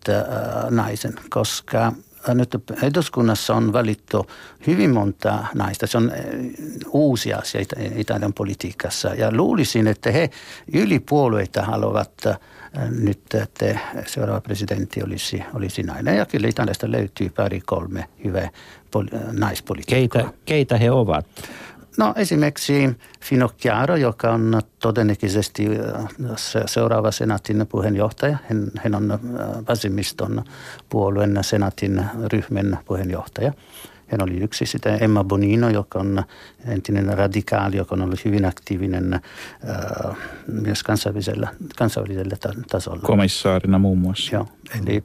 naisen, koska nyt eduskunnassa on valittu hyvin monta naista. Se on uusi asia Italian politiikassa. Ja luulisin, että he yli puolueita haluavat nyt, että seuraava presidentti olisi, olisi nainen. Ja kyllä Italiasta löytyy pari kolme hyvää naispolitiikkaa. Keitä, keitä he ovat? No esimerkiksi Finocchiaro, joka on todennäköisesti seuraava senaatin puheenjohtaja. Hän, hän on vasemmiston puolueen senaatin ryhmän puheenjohtaja. Hän oli yksi sitä Emma Bonino, joka on entinen radikaali, joka on ollut hyvin aktiivinen äh, myös kansainvälisellä, kansainvälisellä tasolla. Komissaarina muun muassa. Joo, eli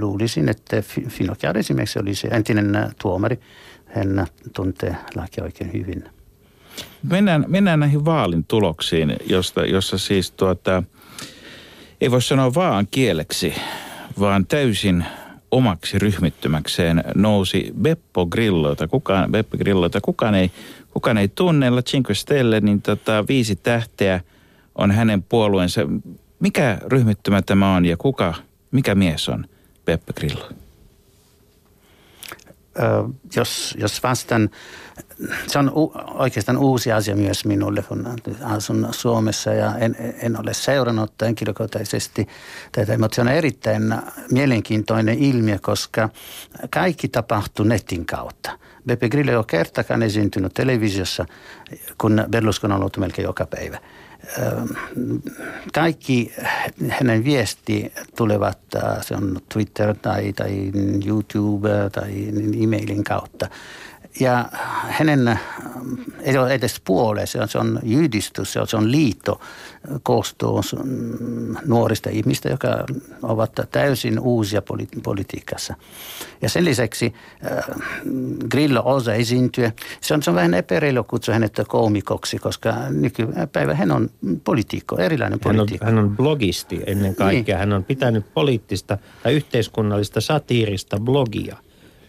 luulisin, että Finocchiaro esimerkiksi oli se entinen tuomari. Hän tuntee lakia oikein hyvin. Mennään, mennään näihin vaalin tuloksiin, josta, jossa siis tuota, ei voi sanoa vaan kieleksi, vaan täysin omaksi ryhmittymäkseen nousi Beppo Grillo, jota kukaan, Beppe Grillo, jota kukaan ei, kukaan ei tunnella, Cinque Stelle, niin tota, viisi tähteä on hänen puolueensa. Mikä ryhmittymä tämä on ja kuka, mikä mies on Beppe Grillo? jos, jos vastaan, se on u, oikeastaan uusi asia myös minulle, kun asun Suomessa ja en, en ole seurannut henkilökohtaisesti tätä, mutta se on erittäin mielenkiintoinen ilmiö, koska kaikki tapahtuu netin kautta. Beppe Grillo ei ole kertakaan esiintynyt televisiossa, kun Berlusconi on ollut melkein joka päivä kaikki hänen viesti tulevat, se on Twitter tai, tai YouTube tai e-mailin kautta. Ja hänen äh, ei ole edes puole, se on, se on yhdistys, se on, se on liitto, koostuu nuorista ihmistä, jotka ovat täysin uusia politi- politiikassa. Ja sen lisäksi äh, Grillo osa esiintyä. Se on, se on vähän epäreilu kutsua hänet koomikoksi, koska nykypäivä hän on poliitikko, erilainen poliitikko. Hän on, hän on blogisti ennen kaikkea. Niin. Hän on pitänyt poliittista tai yhteiskunnallista satiirista blogia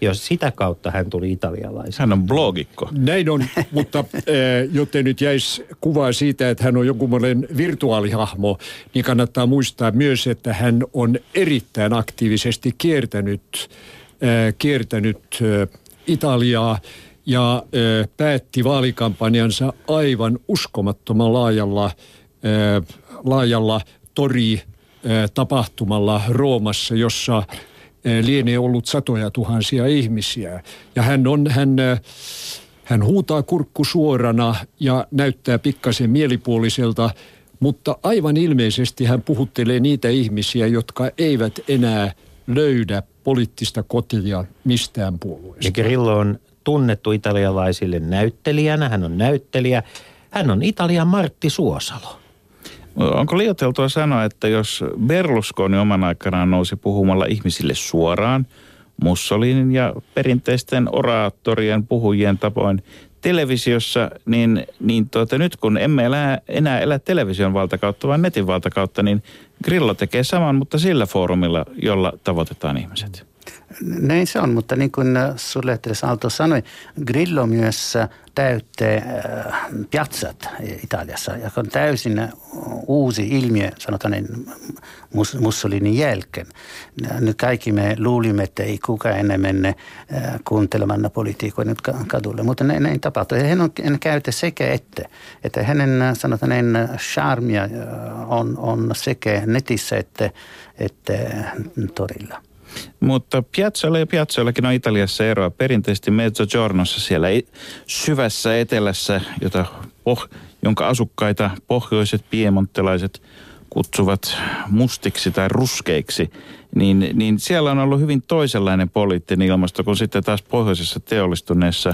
jos sitä kautta hän tuli italialaiseksi. Hän on blogikko. Näin on, mutta äh, joten nyt jäisi kuvaa siitä, että hän on jonkunlainen virtuaalihahmo, niin kannattaa muistaa myös, että hän on erittäin aktiivisesti kiertänyt, äh, kiertänyt äh, Italiaa ja päätti vaalikampanjansa aivan uskomattoman laajalla, laajalla tori tapahtumalla Roomassa, jossa Eh, lienee ollut satoja tuhansia ihmisiä. Ja hän, on, hän, eh, hän huutaa kurkku suorana ja näyttää pikkasen mielipuoliselta, mutta aivan ilmeisesti hän puhuttelee niitä ihmisiä, jotka eivät enää löydä poliittista kotia mistään puolueesta. Ja Grillo on tunnettu italialaisille näyttelijänä, hän on näyttelijä. Hän on Italian Martti Suosalo. Onko liioteltua sanoa, että jos Berlusconi oman aikanaan nousi puhumalla ihmisille suoraan, Mussolinin ja perinteisten oraattorien puhujien tapoin televisiossa, niin, niin tuota, nyt kun emme elä, enää elä television valtakautta, vaan netin valtakautta, niin Grillo tekee saman, mutta sillä foorumilla, jolla tavoitetaan ihmiset. Näin se on, mutta niin kuin äh, suurlähettiläs Aalto sanoi, Grillo myös äh, täyttää äh, piazzat Italiassa, joka on täysin uusi ilmiö, sanotaan niin, Mussolinin jälkeen. Nyt kaikki me luulimme, että ei kukaan enää mene kuuntelemaan poliitikkoja nyt kadulle, mutta näin, näin tapahtui. Hän on käytä sekä että, että hänen sanotaan näin charmia on, on sekä netissä että, että torilla. Mutta Piazzolla ja Piazzollakin on Italiassa eroa. Perinteisesti Mezzogiornossa siellä syvässä etelässä, jota poh, jonka asukkaita pohjoiset piemonttelaiset kutsuvat mustiksi tai ruskeiksi, niin, niin siellä on ollut hyvin toisenlainen poliittinen ilmasto kuin sitten taas pohjoisessa teollistuneessa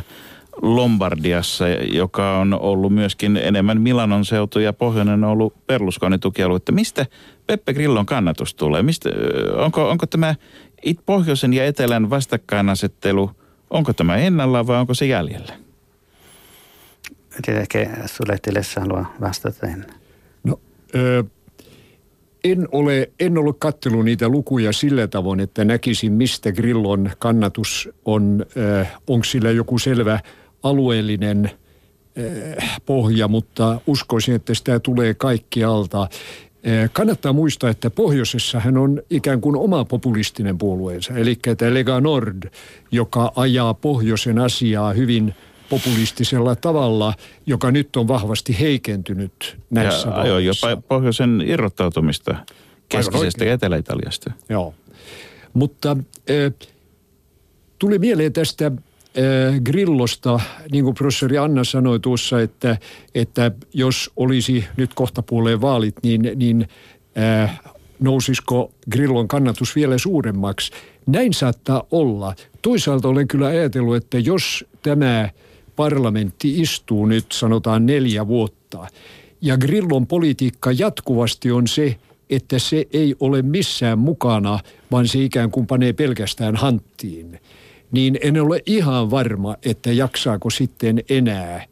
Lombardiassa, joka on ollut myöskin enemmän Milanon seutu ja pohjoinen on ollut Berlusconin tukialue. Mistä Peppe Grillon kannatus tulee? Mistä, onko, onko tämä it, pohjoisen ja etelän vastakkainasettelu, onko tämä ennallaan vai onko se jäljellä? Tietenkin Sulehtilessä haluaa vastata ennen. No, ö, en ole, en ole katsellut niitä lukuja sillä tavoin, että näkisin, mistä Grillon kannatus on. Onko sillä joku selvä alueellinen ö, pohja, mutta uskoisin, että sitä tulee kaikkialta. Eh, kannattaa muistaa, että pohjoisessa hän on ikään kuin oma populistinen puolueensa, eli tämä Lega Nord, joka ajaa pohjoisen asiaa hyvin populistisella tavalla, joka nyt on vahvasti heikentynyt näissä ja jopa pohjoisen irrottautumista keskisestä ja Etelä-Italiasta. Joo, mutta äh, tuli mieleen tästä Grillosta, niin kuin professori Anna sanoi tuossa, että, että jos olisi nyt kohta puoleen vaalit, niin, niin äh, nousisiko Grillon kannatus vielä suuremmaksi. Näin saattaa olla. Toisaalta olen kyllä ajatellut, että jos tämä parlamentti istuu nyt sanotaan neljä vuotta ja Grillon politiikka jatkuvasti on se, että se ei ole missään mukana, vaan se ikään kuin panee pelkästään hanttiin – niin en ole ihan varma, että jaksaako sitten enää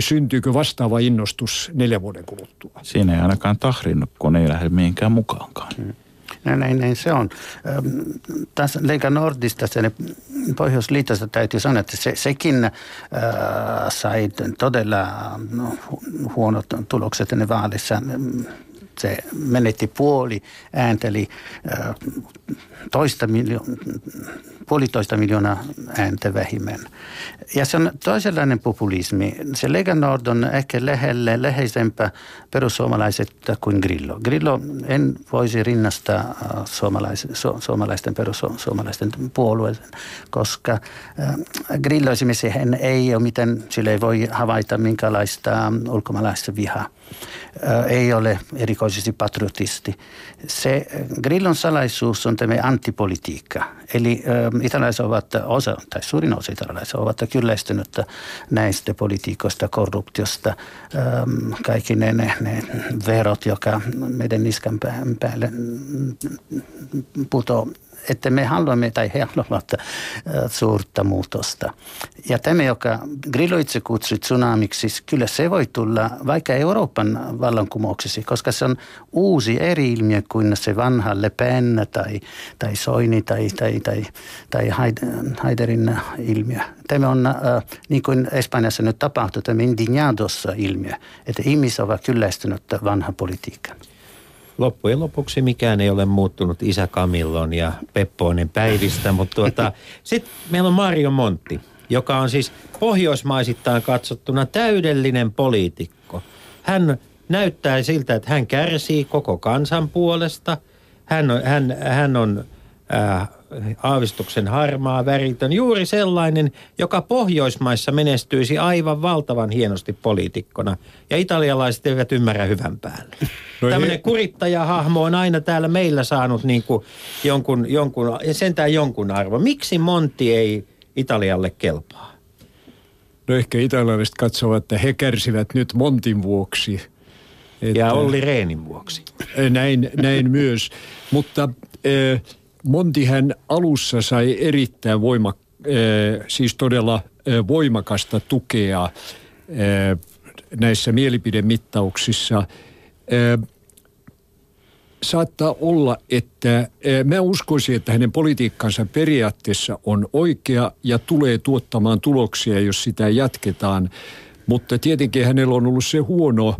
syntyykö vastaava innostus neljän vuoden kuluttua. Siinä ei ainakaan tahrinnut, kun ei lähde mihinkään mukaankaan. Hmm. Näin, näin, näin se on. Tässä Lega Nordista, sen Pohjoisliitosta täytyy sanoa, että se, sekin äh, sai todella no, huonot tulokset ne vaalissa se menetti puoli ääntä, eli toista miljo- puolitoista miljoonaa ääntä vähimmän. Ja se on toisenlainen populismi. Se Lega Nord on ehkä lähelle, läheisempää perussuomalaisesta kuin Grillo. Grillo en voisi rinnastaa suomalais, su, suomalaisten perussuomalaisten puolueen, koska Grillo esimerkiksi hän ei ole mitään, sillä ei voi havaita minkälaista ulkomaalaista vihaa. Ei ole eriko vaikka olisi patriotisti. Se Grillon salaisuus on tämä antipolitiikka. Eli äh, italialaiset ovat osa, tai suurin osa italialaisia ovat kyllästynyt näistä politiikoista, korruptiosta, ähm, kaikki ne, ne, ne verot, joka meidän niskan päälle putoo että me haluamme tai he haluavat äh, suurta muutosta. Ja tämä, joka Grillo itse kutsui tsunamiksi, kyllä se voi tulla vaikka Euroopan vallankumouksesi, koska se on uusi eri ilmiö kuin se vanha Le Pen tai, tai Soini tai, tai, tai, tai Haiderin ilmiö. Tämä on äh, niin kuin Espanjassa nyt tapahtuu, tämä indignados-ilmiö, että ihmiset ovat kyllästyneet vanha politiikkaan loppujen lopuksi mikään ei ole muuttunut isä Kamillon ja Peppoinen päivistä, mutta tuota, sitten meillä on Mario Montti, joka on siis pohjoismaisittain katsottuna täydellinen poliitikko. Hän näyttää siltä, että hän kärsii koko kansan puolesta. Hän on, hän, hän on äh, aavistuksen harmaa, väritön, juuri sellainen, joka Pohjoismaissa menestyisi aivan valtavan hienosti poliitikkona. Ja italialaiset eivät ymmärrä hyvän päälle. No Tämmöinen kurittajahahmo on aina täällä meillä saanut niin kuin jonkun, jonkun, sentään jonkun arvo. Miksi Monti ei Italialle kelpaa? No ehkä italialaiset katsovat, että he kärsivät nyt Montin vuoksi. Että, ja Olli Reenin vuoksi. Näin, näin myös. Mutta äh, Montihän alussa sai erittäin voima, äh, siis todella äh, voimakasta tukea äh, näissä mielipidemittauksissa. Saattaa olla, että mä uskoisin, että hänen politiikkansa periaatteessa on oikea ja tulee tuottamaan tuloksia, jos sitä jatketaan. Mutta tietenkin hänellä on ollut se huono,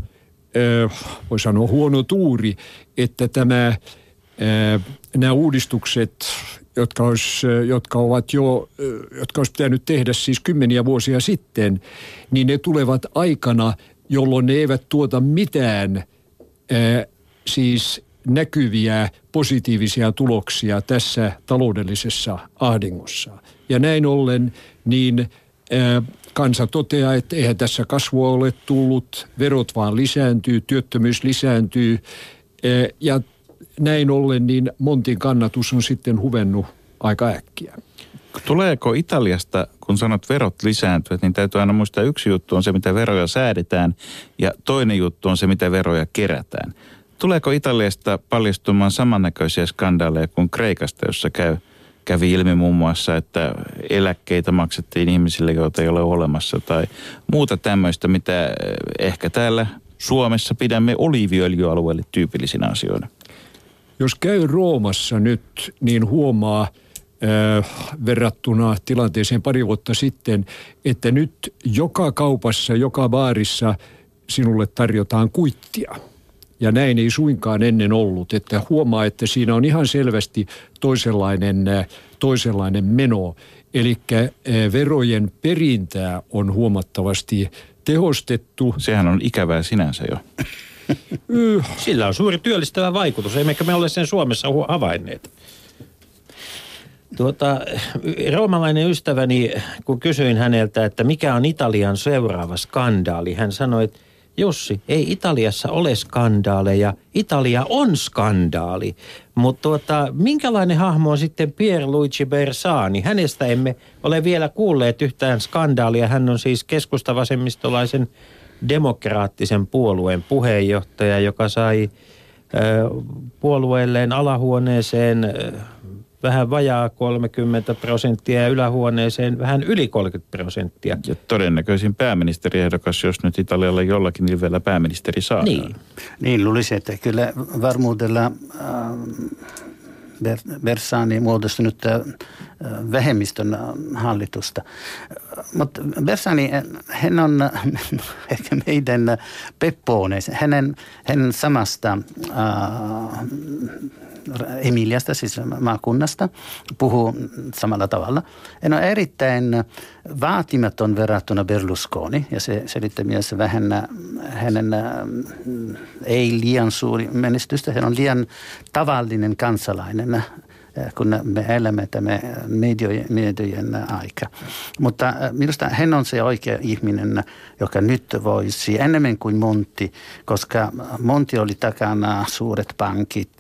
voi sanoa huono tuuri, että tämä nämä uudistukset, jotka, olisi, jotka ovat jo, jotka olisi pitänyt tehdä siis kymmeniä vuosia sitten, niin ne tulevat aikana, jolloin ne eivät tuota mitään siis näkyviä positiivisia tuloksia tässä taloudellisessa ahdingossa. Ja näin ollen niin kansa toteaa, että eihän tässä kasvua ole tullut, verot vaan lisääntyy, työttömyys lisääntyy ja näin ollen niin Montin kannatus on sitten huvennut aika äkkiä. Tuleeko Italiasta, kun sanot verot lisääntyvät, niin täytyy aina muistaa yksi juttu on se, mitä veroja säädetään ja toinen juttu on se, mitä veroja kerätään. Tuleeko Italiasta paljastumaan samannäköisiä skandaaleja kuin Kreikasta, jossa käy, kävi ilmi muun muassa, että eläkkeitä maksettiin ihmisille, joita ei ole olemassa tai muuta tämmöistä, mitä ehkä täällä Suomessa pidämme oliiviöljyalueelle tyypillisinä asioina? Jos käy Roomassa nyt, niin huomaa äh, verrattuna tilanteeseen pari vuotta sitten, että nyt joka kaupassa, joka baarissa sinulle tarjotaan kuittia. Ja näin ei suinkaan ennen ollut, että huomaa, että siinä on ihan selvästi toisenlainen, äh, toisenlainen meno. Eli äh, verojen perintää on huomattavasti tehostettu. Sehän on ikävää sinänsä jo. Sillä on suuri työllistävä vaikutus, emmekä me ole sen Suomessa havainneet. Tuota, roomalainen ystäväni, kun kysyin häneltä, että mikä on Italian seuraava skandaali, hän sanoi, että Jussi, ei Italiassa ole skandaaleja, Italia on skandaali. Mutta tuota, minkälainen hahmo on sitten Pierluigi Bersani? Hänestä emme ole vielä kuulleet yhtään skandaalia. Hän on siis keskustavasemmistolaisen demokraattisen puolueen puheenjohtaja, joka sai puolueelleen alahuoneeseen vähän vajaa 30 prosenttia ja ylähuoneeseen vähän yli 30 prosenttia. Ja todennäköisin pääministeriehdokas, jos nyt Italialla jollakin niin vielä pääministeri saa. Niin. Niin, luulisin, että kyllä varmuudella äh, Bersani muodostunut vähemmistön hallitusta. Mutta Bersani, hän on ehkä meidän Peppoone, hänen, hänen samasta äh, Emiliasta, siis maakunnasta, puhuu samalla tavalla. Hän on erittäin vaatimaton verrattuna Berlusconi, ja se selittää myös vähän hänen ei liian suuri menestystä. Hän on liian tavallinen kansalainen kun me elämme tämä mediojen, mediojen aika. Mutta minusta hän on se oikea ihminen, joka nyt voisi enemmän kuin Monti, koska Monti oli takana suuret pankit,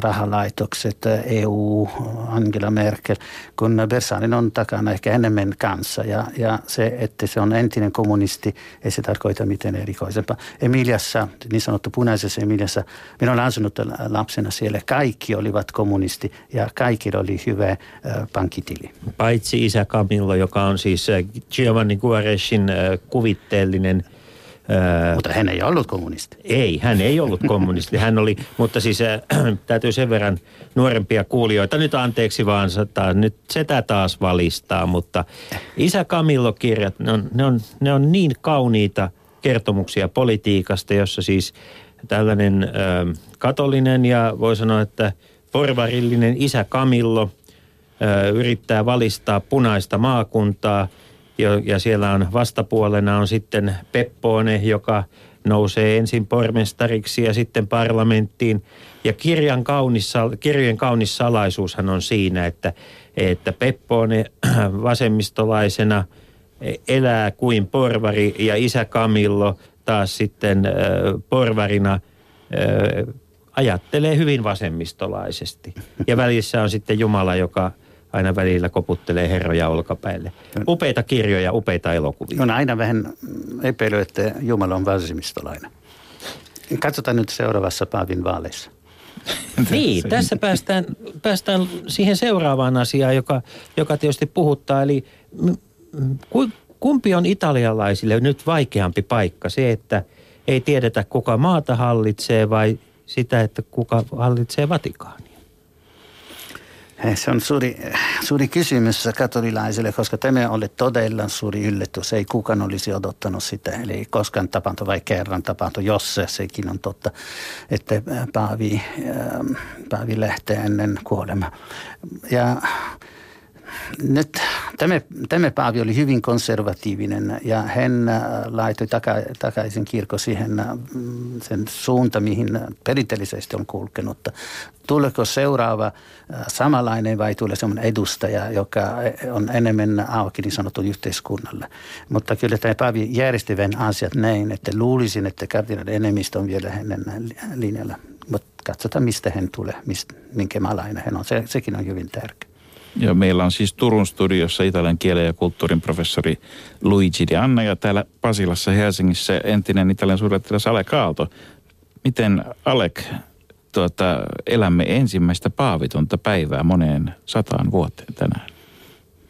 rahalaitokset, EU, Angela Merkel, kun Bersanin on takana ehkä enemmän kanssa. Ja, ja se, että se on entinen kommunisti, ei se tarkoita mitään erikoisempaa. Emiliassa, niin sanottu punaisessa Emiliassa, minä olen asunut lapsena siellä, kaikki olivat kommunisti ja kaikilla oli hyvä pankkitili. Paitsi isä Camillo, joka on siis Giovanni Guareshin kuvitteellinen – mutta hän ei ollut kommunisti. Ei, hän ei ollut kommunisti. Hän oli, mutta siis äh, täytyy sen verran nuorempia kuulijoita nyt anteeksi vaan, saattaa nyt setä taas valistaa, mutta Isä Camillo-kirjat, ne on, ne, on, ne on niin kauniita kertomuksia politiikasta, jossa siis tällainen äh, katolinen ja voi sanoa, että porvarillinen Isä Camillo äh, yrittää valistaa punaista maakuntaa – ja siellä on vastapuolena on sitten Peppoone, joka nousee ensin pormestariksi ja sitten parlamenttiin. Ja kirjan kaunis, kirjojen kaunis salaisuushan on siinä, että, että Peppoone vasemmistolaisena elää kuin porvari ja isä Camillo taas sitten porvarina ajattelee hyvin vasemmistolaisesti. Ja välissä on sitten Jumala, joka aina välillä koputtelee herroja olkapäille. Upeita kirjoja, upeita elokuvia. On aina vähän epäily, että Jumala on vasemmistolainen. Katsotaan nyt seuraavassa Paavin vaaleissa. niin, tässä päästään, päästään siihen seuraavaan asiaan, joka, joka tietysti puhuttaa. Eli kumpi on italialaisille nyt vaikeampi paikka? Se, että ei tiedetä kuka maata hallitsee vai sitä, että kuka hallitsee Vatikaania? Se on suuri, suuri kysymys katolilaisille, koska tämä oli todella suuri yllätys. Ei kukaan olisi odottanut sitä. Eli koskaan tapahtu vai kerran tapahtu, jos se, sekin on totta, että Paavi, Paavi lähtee ennen kuolemaa. Ja nyt tämä, tämä Paavi oli hyvin konservatiivinen ja hän äh, laitoi taka, takaisin kirkko siihen äh, sen suunta, mihin perinteellisesti on kulkenut. Tuleeko seuraava äh, samanlainen vai tulee sellainen edustaja, joka on enemmän auki niin sanottu yhteiskunnalle. Mutta kyllä tämä Paavi järjesti asiat näin, että luulisin, että kardinaalin enemmistö on vielä hänen linjalla. Mutta katsotaan, mistä hän tulee, mistä, minkä malainen hän on. Se, sekin on hyvin tärkeä. Ja meillä on siis Turun studiossa italian kielen ja kulttuurin professori Luigi Di Anna ja täällä Pasilassa Helsingissä entinen Italian suurlähettiläs Alek Aalto. Miten Alek, tuota, elämme ensimmäistä paavitonta päivää moneen sataan vuoteen tänään?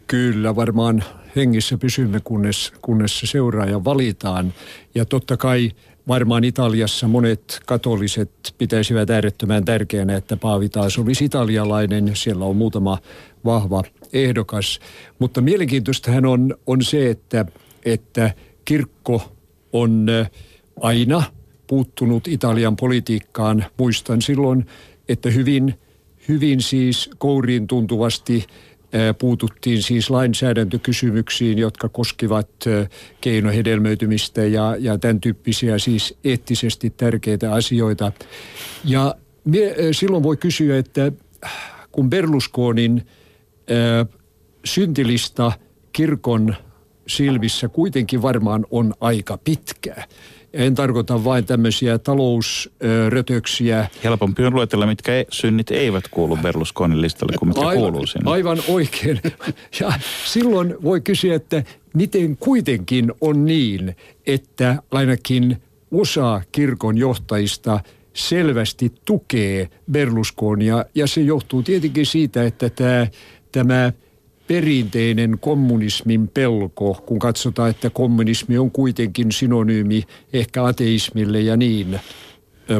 Kyllä, varmaan hengissä pysymme, kunnes, kunnes se seuraaja valitaan. Ja totta kai varmaan Italiassa monet katoliset pitäisivät äärettömän tärkeänä, että Paavi taas olisi italialainen. Siellä on muutama vahva ehdokas. Mutta mielenkiintoistahan on, on se, että, että kirkko on aina puuttunut Italian politiikkaan. Muistan silloin, että hyvin, hyvin siis kouriin tuntuvasti puututtiin siis lainsäädäntökysymyksiin, jotka koskivat keinohedelmöitymistä ja, ja tämän tyyppisiä siis eettisesti tärkeitä asioita. Ja mie, silloin voi kysyä, että kun Berlusconin syntilista kirkon silmissä kuitenkin varmaan on aika pitkä. En tarkoita vain tämmöisiä talousrötöksiä. Helpompi on luetella, mitkä e- synnit eivät kuulu Berlusconin listalle kuin mitkä aivan, kuuluu sinne. Aivan oikein. Ja silloin voi kysyä, että miten kuitenkin on niin, että ainakin osa kirkon johtajista selvästi tukee Berlusconia. Ja se johtuu tietenkin siitä, että tämä, tämä perinteinen kommunismin pelko, kun katsotaan, että kommunismi on kuitenkin synonyymi ehkä ateismille ja niin,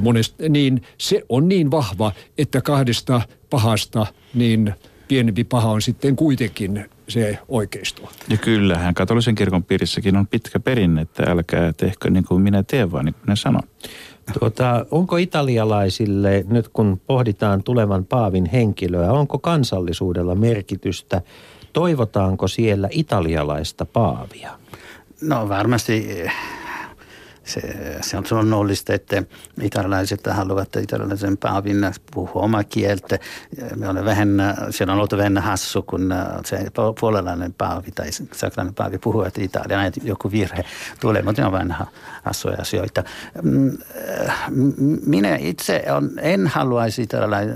monest, niin se on niin vahva, että kahdesta pahasta niin pienempi paha on sitten kuitenkin se oikeisto. Ja kyllähän katolisen kirkon piirissäkin on pitkä perinne, että älkää tehkö niin kuin minä teen, vaan niin kuin ne sanon. Tuota, onko italialaisille, nyt kun pohditaan tulevan paavin henkilöä, onko kansallisuudella merkitystä Toivotaanko siellä italialaista paavia? No varmasti se, se on luonnollista, että italialaiset haluavat että italialaisen paavin puhua omaa kieltä. Me olemme vähän, siellä on ollut vähän hassu, kun se puolalainen paavi tai saksalainen paavi puhuu, että Italia on joku virhe tulee, mutta ne on vähän hassuja asioita. Mm, minä itse on, en haluaisi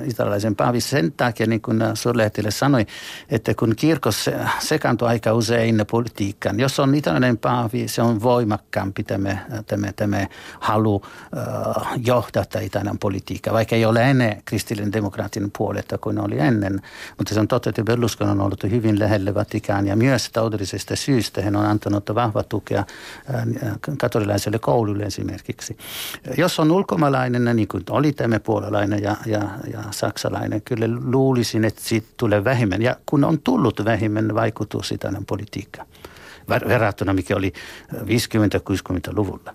italialaisen paavin sen takia, niin kuin suurlähettilä sanoi, että kun kirkos sekaantuu aika usein politiikkaan, jos on italialainen paavi, se on voimakkaampi tämä, tämä, tämä halu uh, johtaa Italian politiikkaa, vaikka ei ole enää kristillinen demokraattinen puoletta kuin oli ennen. Mutta se on totta, että Berlusconi on ollut hyvin lähellä Vatikaania myös taloudellisesta syystä hän on antanut vahva tukea katolilaiselle koululle esimerkiksi. Jos on ulkomaalainen, niin kuin oli tämä puolalainen ja, ja, ja saksalainen, kyllä luulisin, että siitä tulee vähemmän. Ja kun on tullut vähemmän vaikutus Italian politiikkaan verrattuna mikä oli 50-60-luvulla.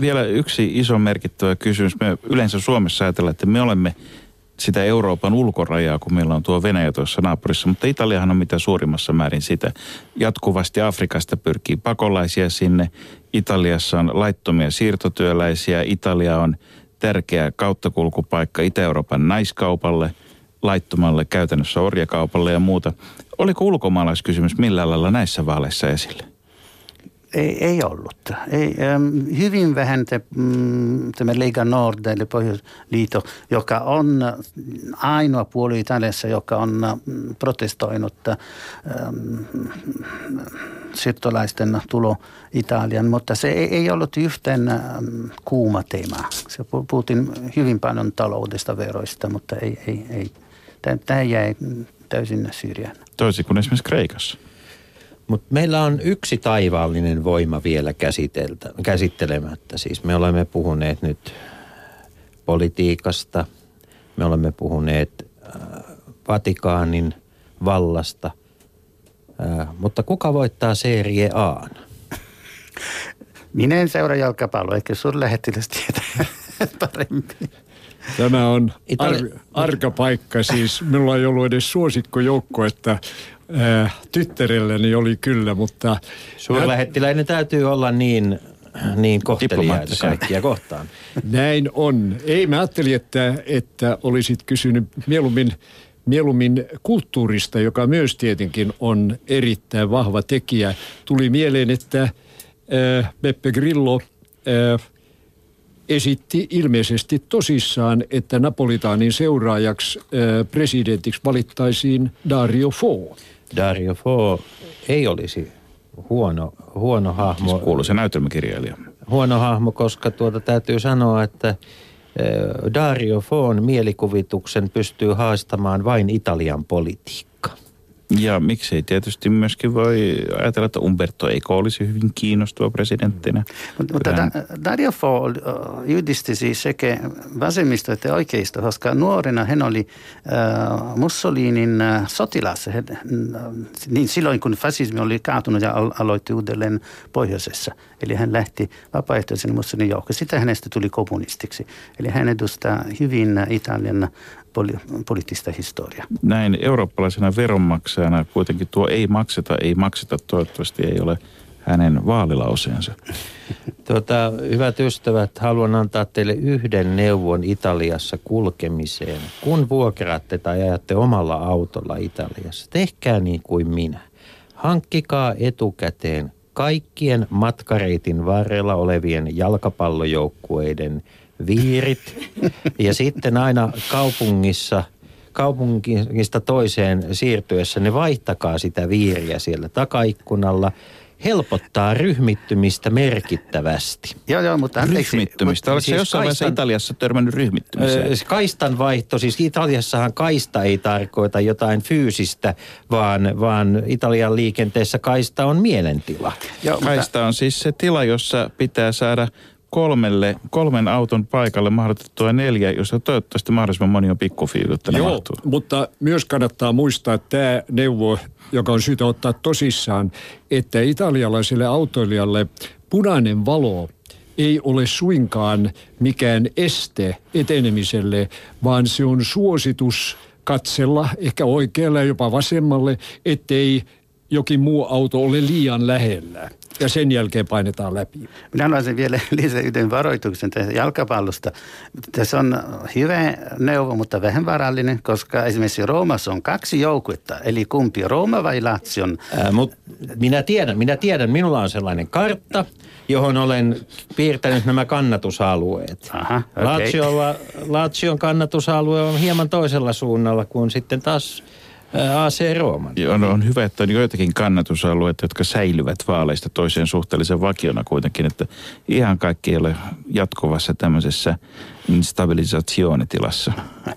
Vielä yksi iso merkittävä kysymys. Me yleensä Suomessa ajatellaan, että me olemme sitä Euroopan ulkorajaa, kun meillä on tuo Venäjä tuossa naapurissa, mutta Italiahan on mitä suurimmassa määrin sitä. Jatkuvasti Afrikasta pyrkii pakolaisia sinne. Italiassa on laittomia siirtotyöläisiä. Italia on tärkeä kauttakulkupaikka Itä-Euroopan naiskaupalle, laittomalle käytännössä orjakaupalle ja muuta. Oliko ulkomaalaiskysymys millä lailla näissä vaaleissa esille? Ei, ei ollut. Ei, hyvin vähän te, mm, Lega Nord, eli Pohjoisliitto, joka on ainoa puoli Italiassa, joka on mm, protestoinut ähm, siirtolaisten tulo Italian, mutta se ei, ei ollut ähm, kuuma teema. Se puhuttiin hyvin paljon taloudesta veroista, mutta ei, ei, ei. Tämä jäi täysin syrjään. Toisin kuin esimerkiksi Kreikassa. Mutta meillä on yksi taivaallinen voima vielä käsittelemättä. Siis me olemme puhuneet nyt politiikasta, me olemme puhuneet äh, Vatikaanin vallasta, äh, mutta kuka voittaa Serie A? Minä en seuraa jalkapalloa, ehkä sun lähettiläs tietää paremmin. Tämä on ar- arka paikka. Siis minulla ei ollut edes suosikkojoukko, että äh, tyttärelläni oli kyllä, mutta... Suurlähettiläinen täytyy olla niin niin kohteliaita kaikkia kohtaan. Näin on. Ei, mä ajattelin, että, että olisit kysynyt mieluummin, mieluummin kulttuurista, joka myös tietenkin on erittäin vahva tekijä. Tuli mieleen, että äh, Beppe Grillo äh, esitti ilmeisesti tosissaan, että Napolitaanin seuraajaksi äh, presidentiksi valittaisiin Dario Fo. Dario Fo ei olisi huono, huono hahmo. Siis kuuluisa näytelmäkirjailija. Huono hahmo, koska tuota täytyy sanoa, että äh, Dario Foon mielikuvituksen pystyy haastamaan vain Italian politiikka. Ja miksei tietysti myöskin voi ajatella, että Umberto Eco olisi hyvin kiinnostava presidenttinä. Mutta, mutta hän... Dario Fo yhdisti siis sekä vasemmisto että oikeisto, koska nuorena hän oli äh, Mussolinin äh, sotilas. Hän, äh, niin silloin kun fasismi oli kaatunut ja aloitti uudelleen pohjoisessa. Eli hän lähti vapaaehtoisen Mussolinin joukkoon. Sitten hänestä tuli kommunistiksi. Eli hän edustaa hyvin Italian poli- poliittista historiaa. Näin eurooppalaisena veronmaksajana kuitenkin tuo ei makseta, ei makseta toivottavasti ei ole hänen vaalilauseensa. Tuota, hyvät ystävät, haluan antaa teille yhden neuvon Italiassa kulkemiseen. Kun vuokraatte tai ajatte omalla autolla Italiassa, tehkää niin kuin minä. Hankkikaa etukäteen kaikkien matkareitin varrella olevien jalkapallojoukkueiden – viirit. Ja sitten aina kaupungissa, kaupungista toiseen siirtyessä ne vaihtakaa sitä viiriä siellä takaikkunalla helpottaa ryhmittymistä merkittävästi. Joo, joo, mutta anteeksi. Ryhmittymistä. Oletko siis jossain kaistan, Italiassa törmännyt ryhmittymiseen? Ö, kaistan vaihto, siis Italiassahan kaista ei tarkoita jotain fyysistä, vaan, vaan Italian liikenteessä kaista on mielentila. Joo, kaista on siis se tila, jossa pitää saada kolmelle, kolmen auton paikalle mahdotettua neljä, jossa toivottavasti mahdollisimman moni on pikkufiilu, että Joo, mahtuu. mutta myös kannattaa muistaa että tämä neuvo, joka on syytä ottaa tosissaan, että italialaiselle autoilijalle punainen valo ei ole suinkaan mikään este etenemiselle, vaan se on suositus katsella ehkä oikealle ja jopa vasemmalle, ettei jokin muu auto ole liian lähellä ja sen jälkeen painetaan läpi. Minä haluaisin vielä lisää yhden varoituksen tästä jalkapallosta. Tässä on hyvä neuvo, mutta vähän varallinen, koska esimerkiksi Roomassa on kaksi joukkuetta, eli kumpi, Rooma vai Lazion? Ää, mut minä tiedän, minä tiedän, minulla on sellainen kartta, johon olen piirtänyt nämä kannatusalueet. Aha. Laziolla, Lazion kannatusalue on hieman toisella suunnalla kuin sitten taas AC Rooman. On, on hyvä, että on joitakin kannatusalueita, jotka säilyvät vaaleista toiseen suhteellisen vakiona kuitenkin, että ihan kaikki ei ole jatkuvassa tämmöisessä instabilisationetilassa.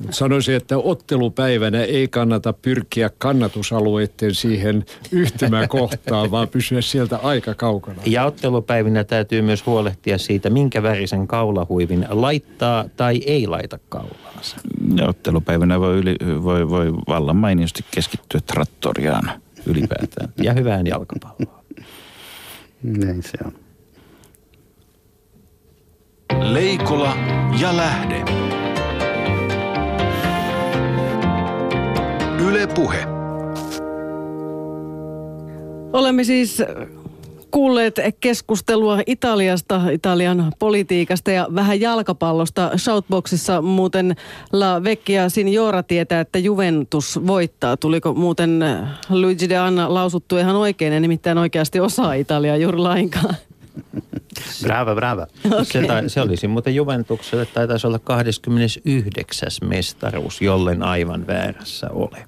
Sanoisin, että ottelupäivänä ei kannata pyrkiä kannatusalueiden siihen yhtymäkohtaan, vaan pysyä sieltä aika kaukana. Ja ottelupäivinä täytyy myös huolehtia siitä, minkä värisen kaulahuivin laittaa tai ei laita kaulaansa. Ja ottelupäivänä voi, yli, voi, voi vallan mainiosti keskittyä trattoriaan ylipäätään. Ja hyvään jalkapalloon. Näin se on. Leikola ja lähde. Yle Puhe. Olemme siis kuulleet keskustelua Italiasta, Italian politiikasta ja vähän jalkapallosta. Shoutboxissa muuten La Vecchia Signora tietää, että Juventus voittaa. Tuliko muuten Luigi de Anna lausuttu ihan oikein ja nimittäin oikeasti osaa Italiaa juuri lainkaan? Brava, brava. Se, tai, se olisi muuten Juventukselle, tai taisi olla 29. mestaruus, jollen aivan väärässä ole.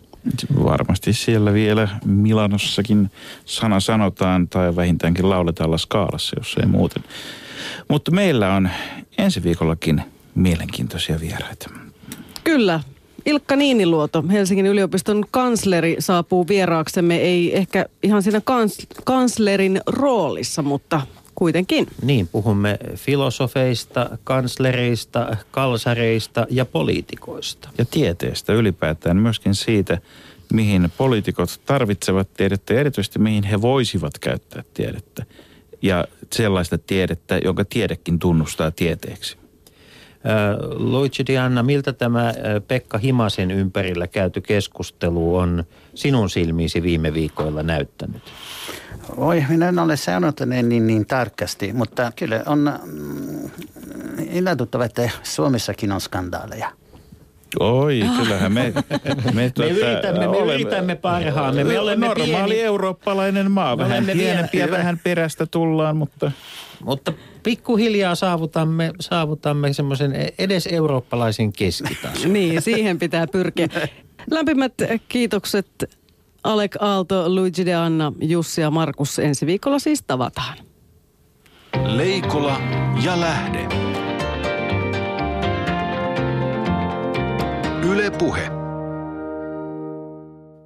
Varmasti siellä vielä Milanossakin sana sanotaan tai vähintäänkin lauletaan skaalassa, jos ei muuten. Mutta meillä on ensi viikollakin mielenkiintoisia vieraita. Kyllä. Ilkka Niiniluoto, Helsingin yliopiston kansleri, saapuu vieraaksemme. Ei ehkä ihan siinä kans, kanslerin roolissa, mutta kuitenkin. Niin, puhumme filosofeista, kanslereista, kalsareista ja poliitikoista. Ja tieteestä ylipäätään myöskin siitä, mihin poliitikot tarvitsevat tiedettä ja erityisesti mihin he voisivat käyttää tiedettä. Ja sellaista tiedettä, jonka tiedekin tunnustaa tieteeksi. Luigi Diana, miltä tämä Pekka Himasen ympärillä käyty keskustelu on sinun silmiisi viime viikoilla näyttänyt? Oi, minä en ole seurannut niin, niin, niin tarkasti, mutta kyllä on mm, ilahduttava, että Suomessakin on skandaaleja. Oi, kyllähän me... Me, tuota, yritämme- me yritämme parhaamme. Me olemme normaali pieni- eurooppalainen maa. Me Vähän olemme pienempiä, hyvä. vähän perästä tullaan, mutta... Mutta pikkuhiljaa saavutamme, saavutamme semmoisen edes eurooppalaisen keskitason. Niin, siihen pitää pyrkiä. Lämpimät kiitokset Alek Aalto, Luigi de Anna, Jussi ja Markus. Ensi viikolla siis tavataan. Leikola ja lähde. Yle Puhe.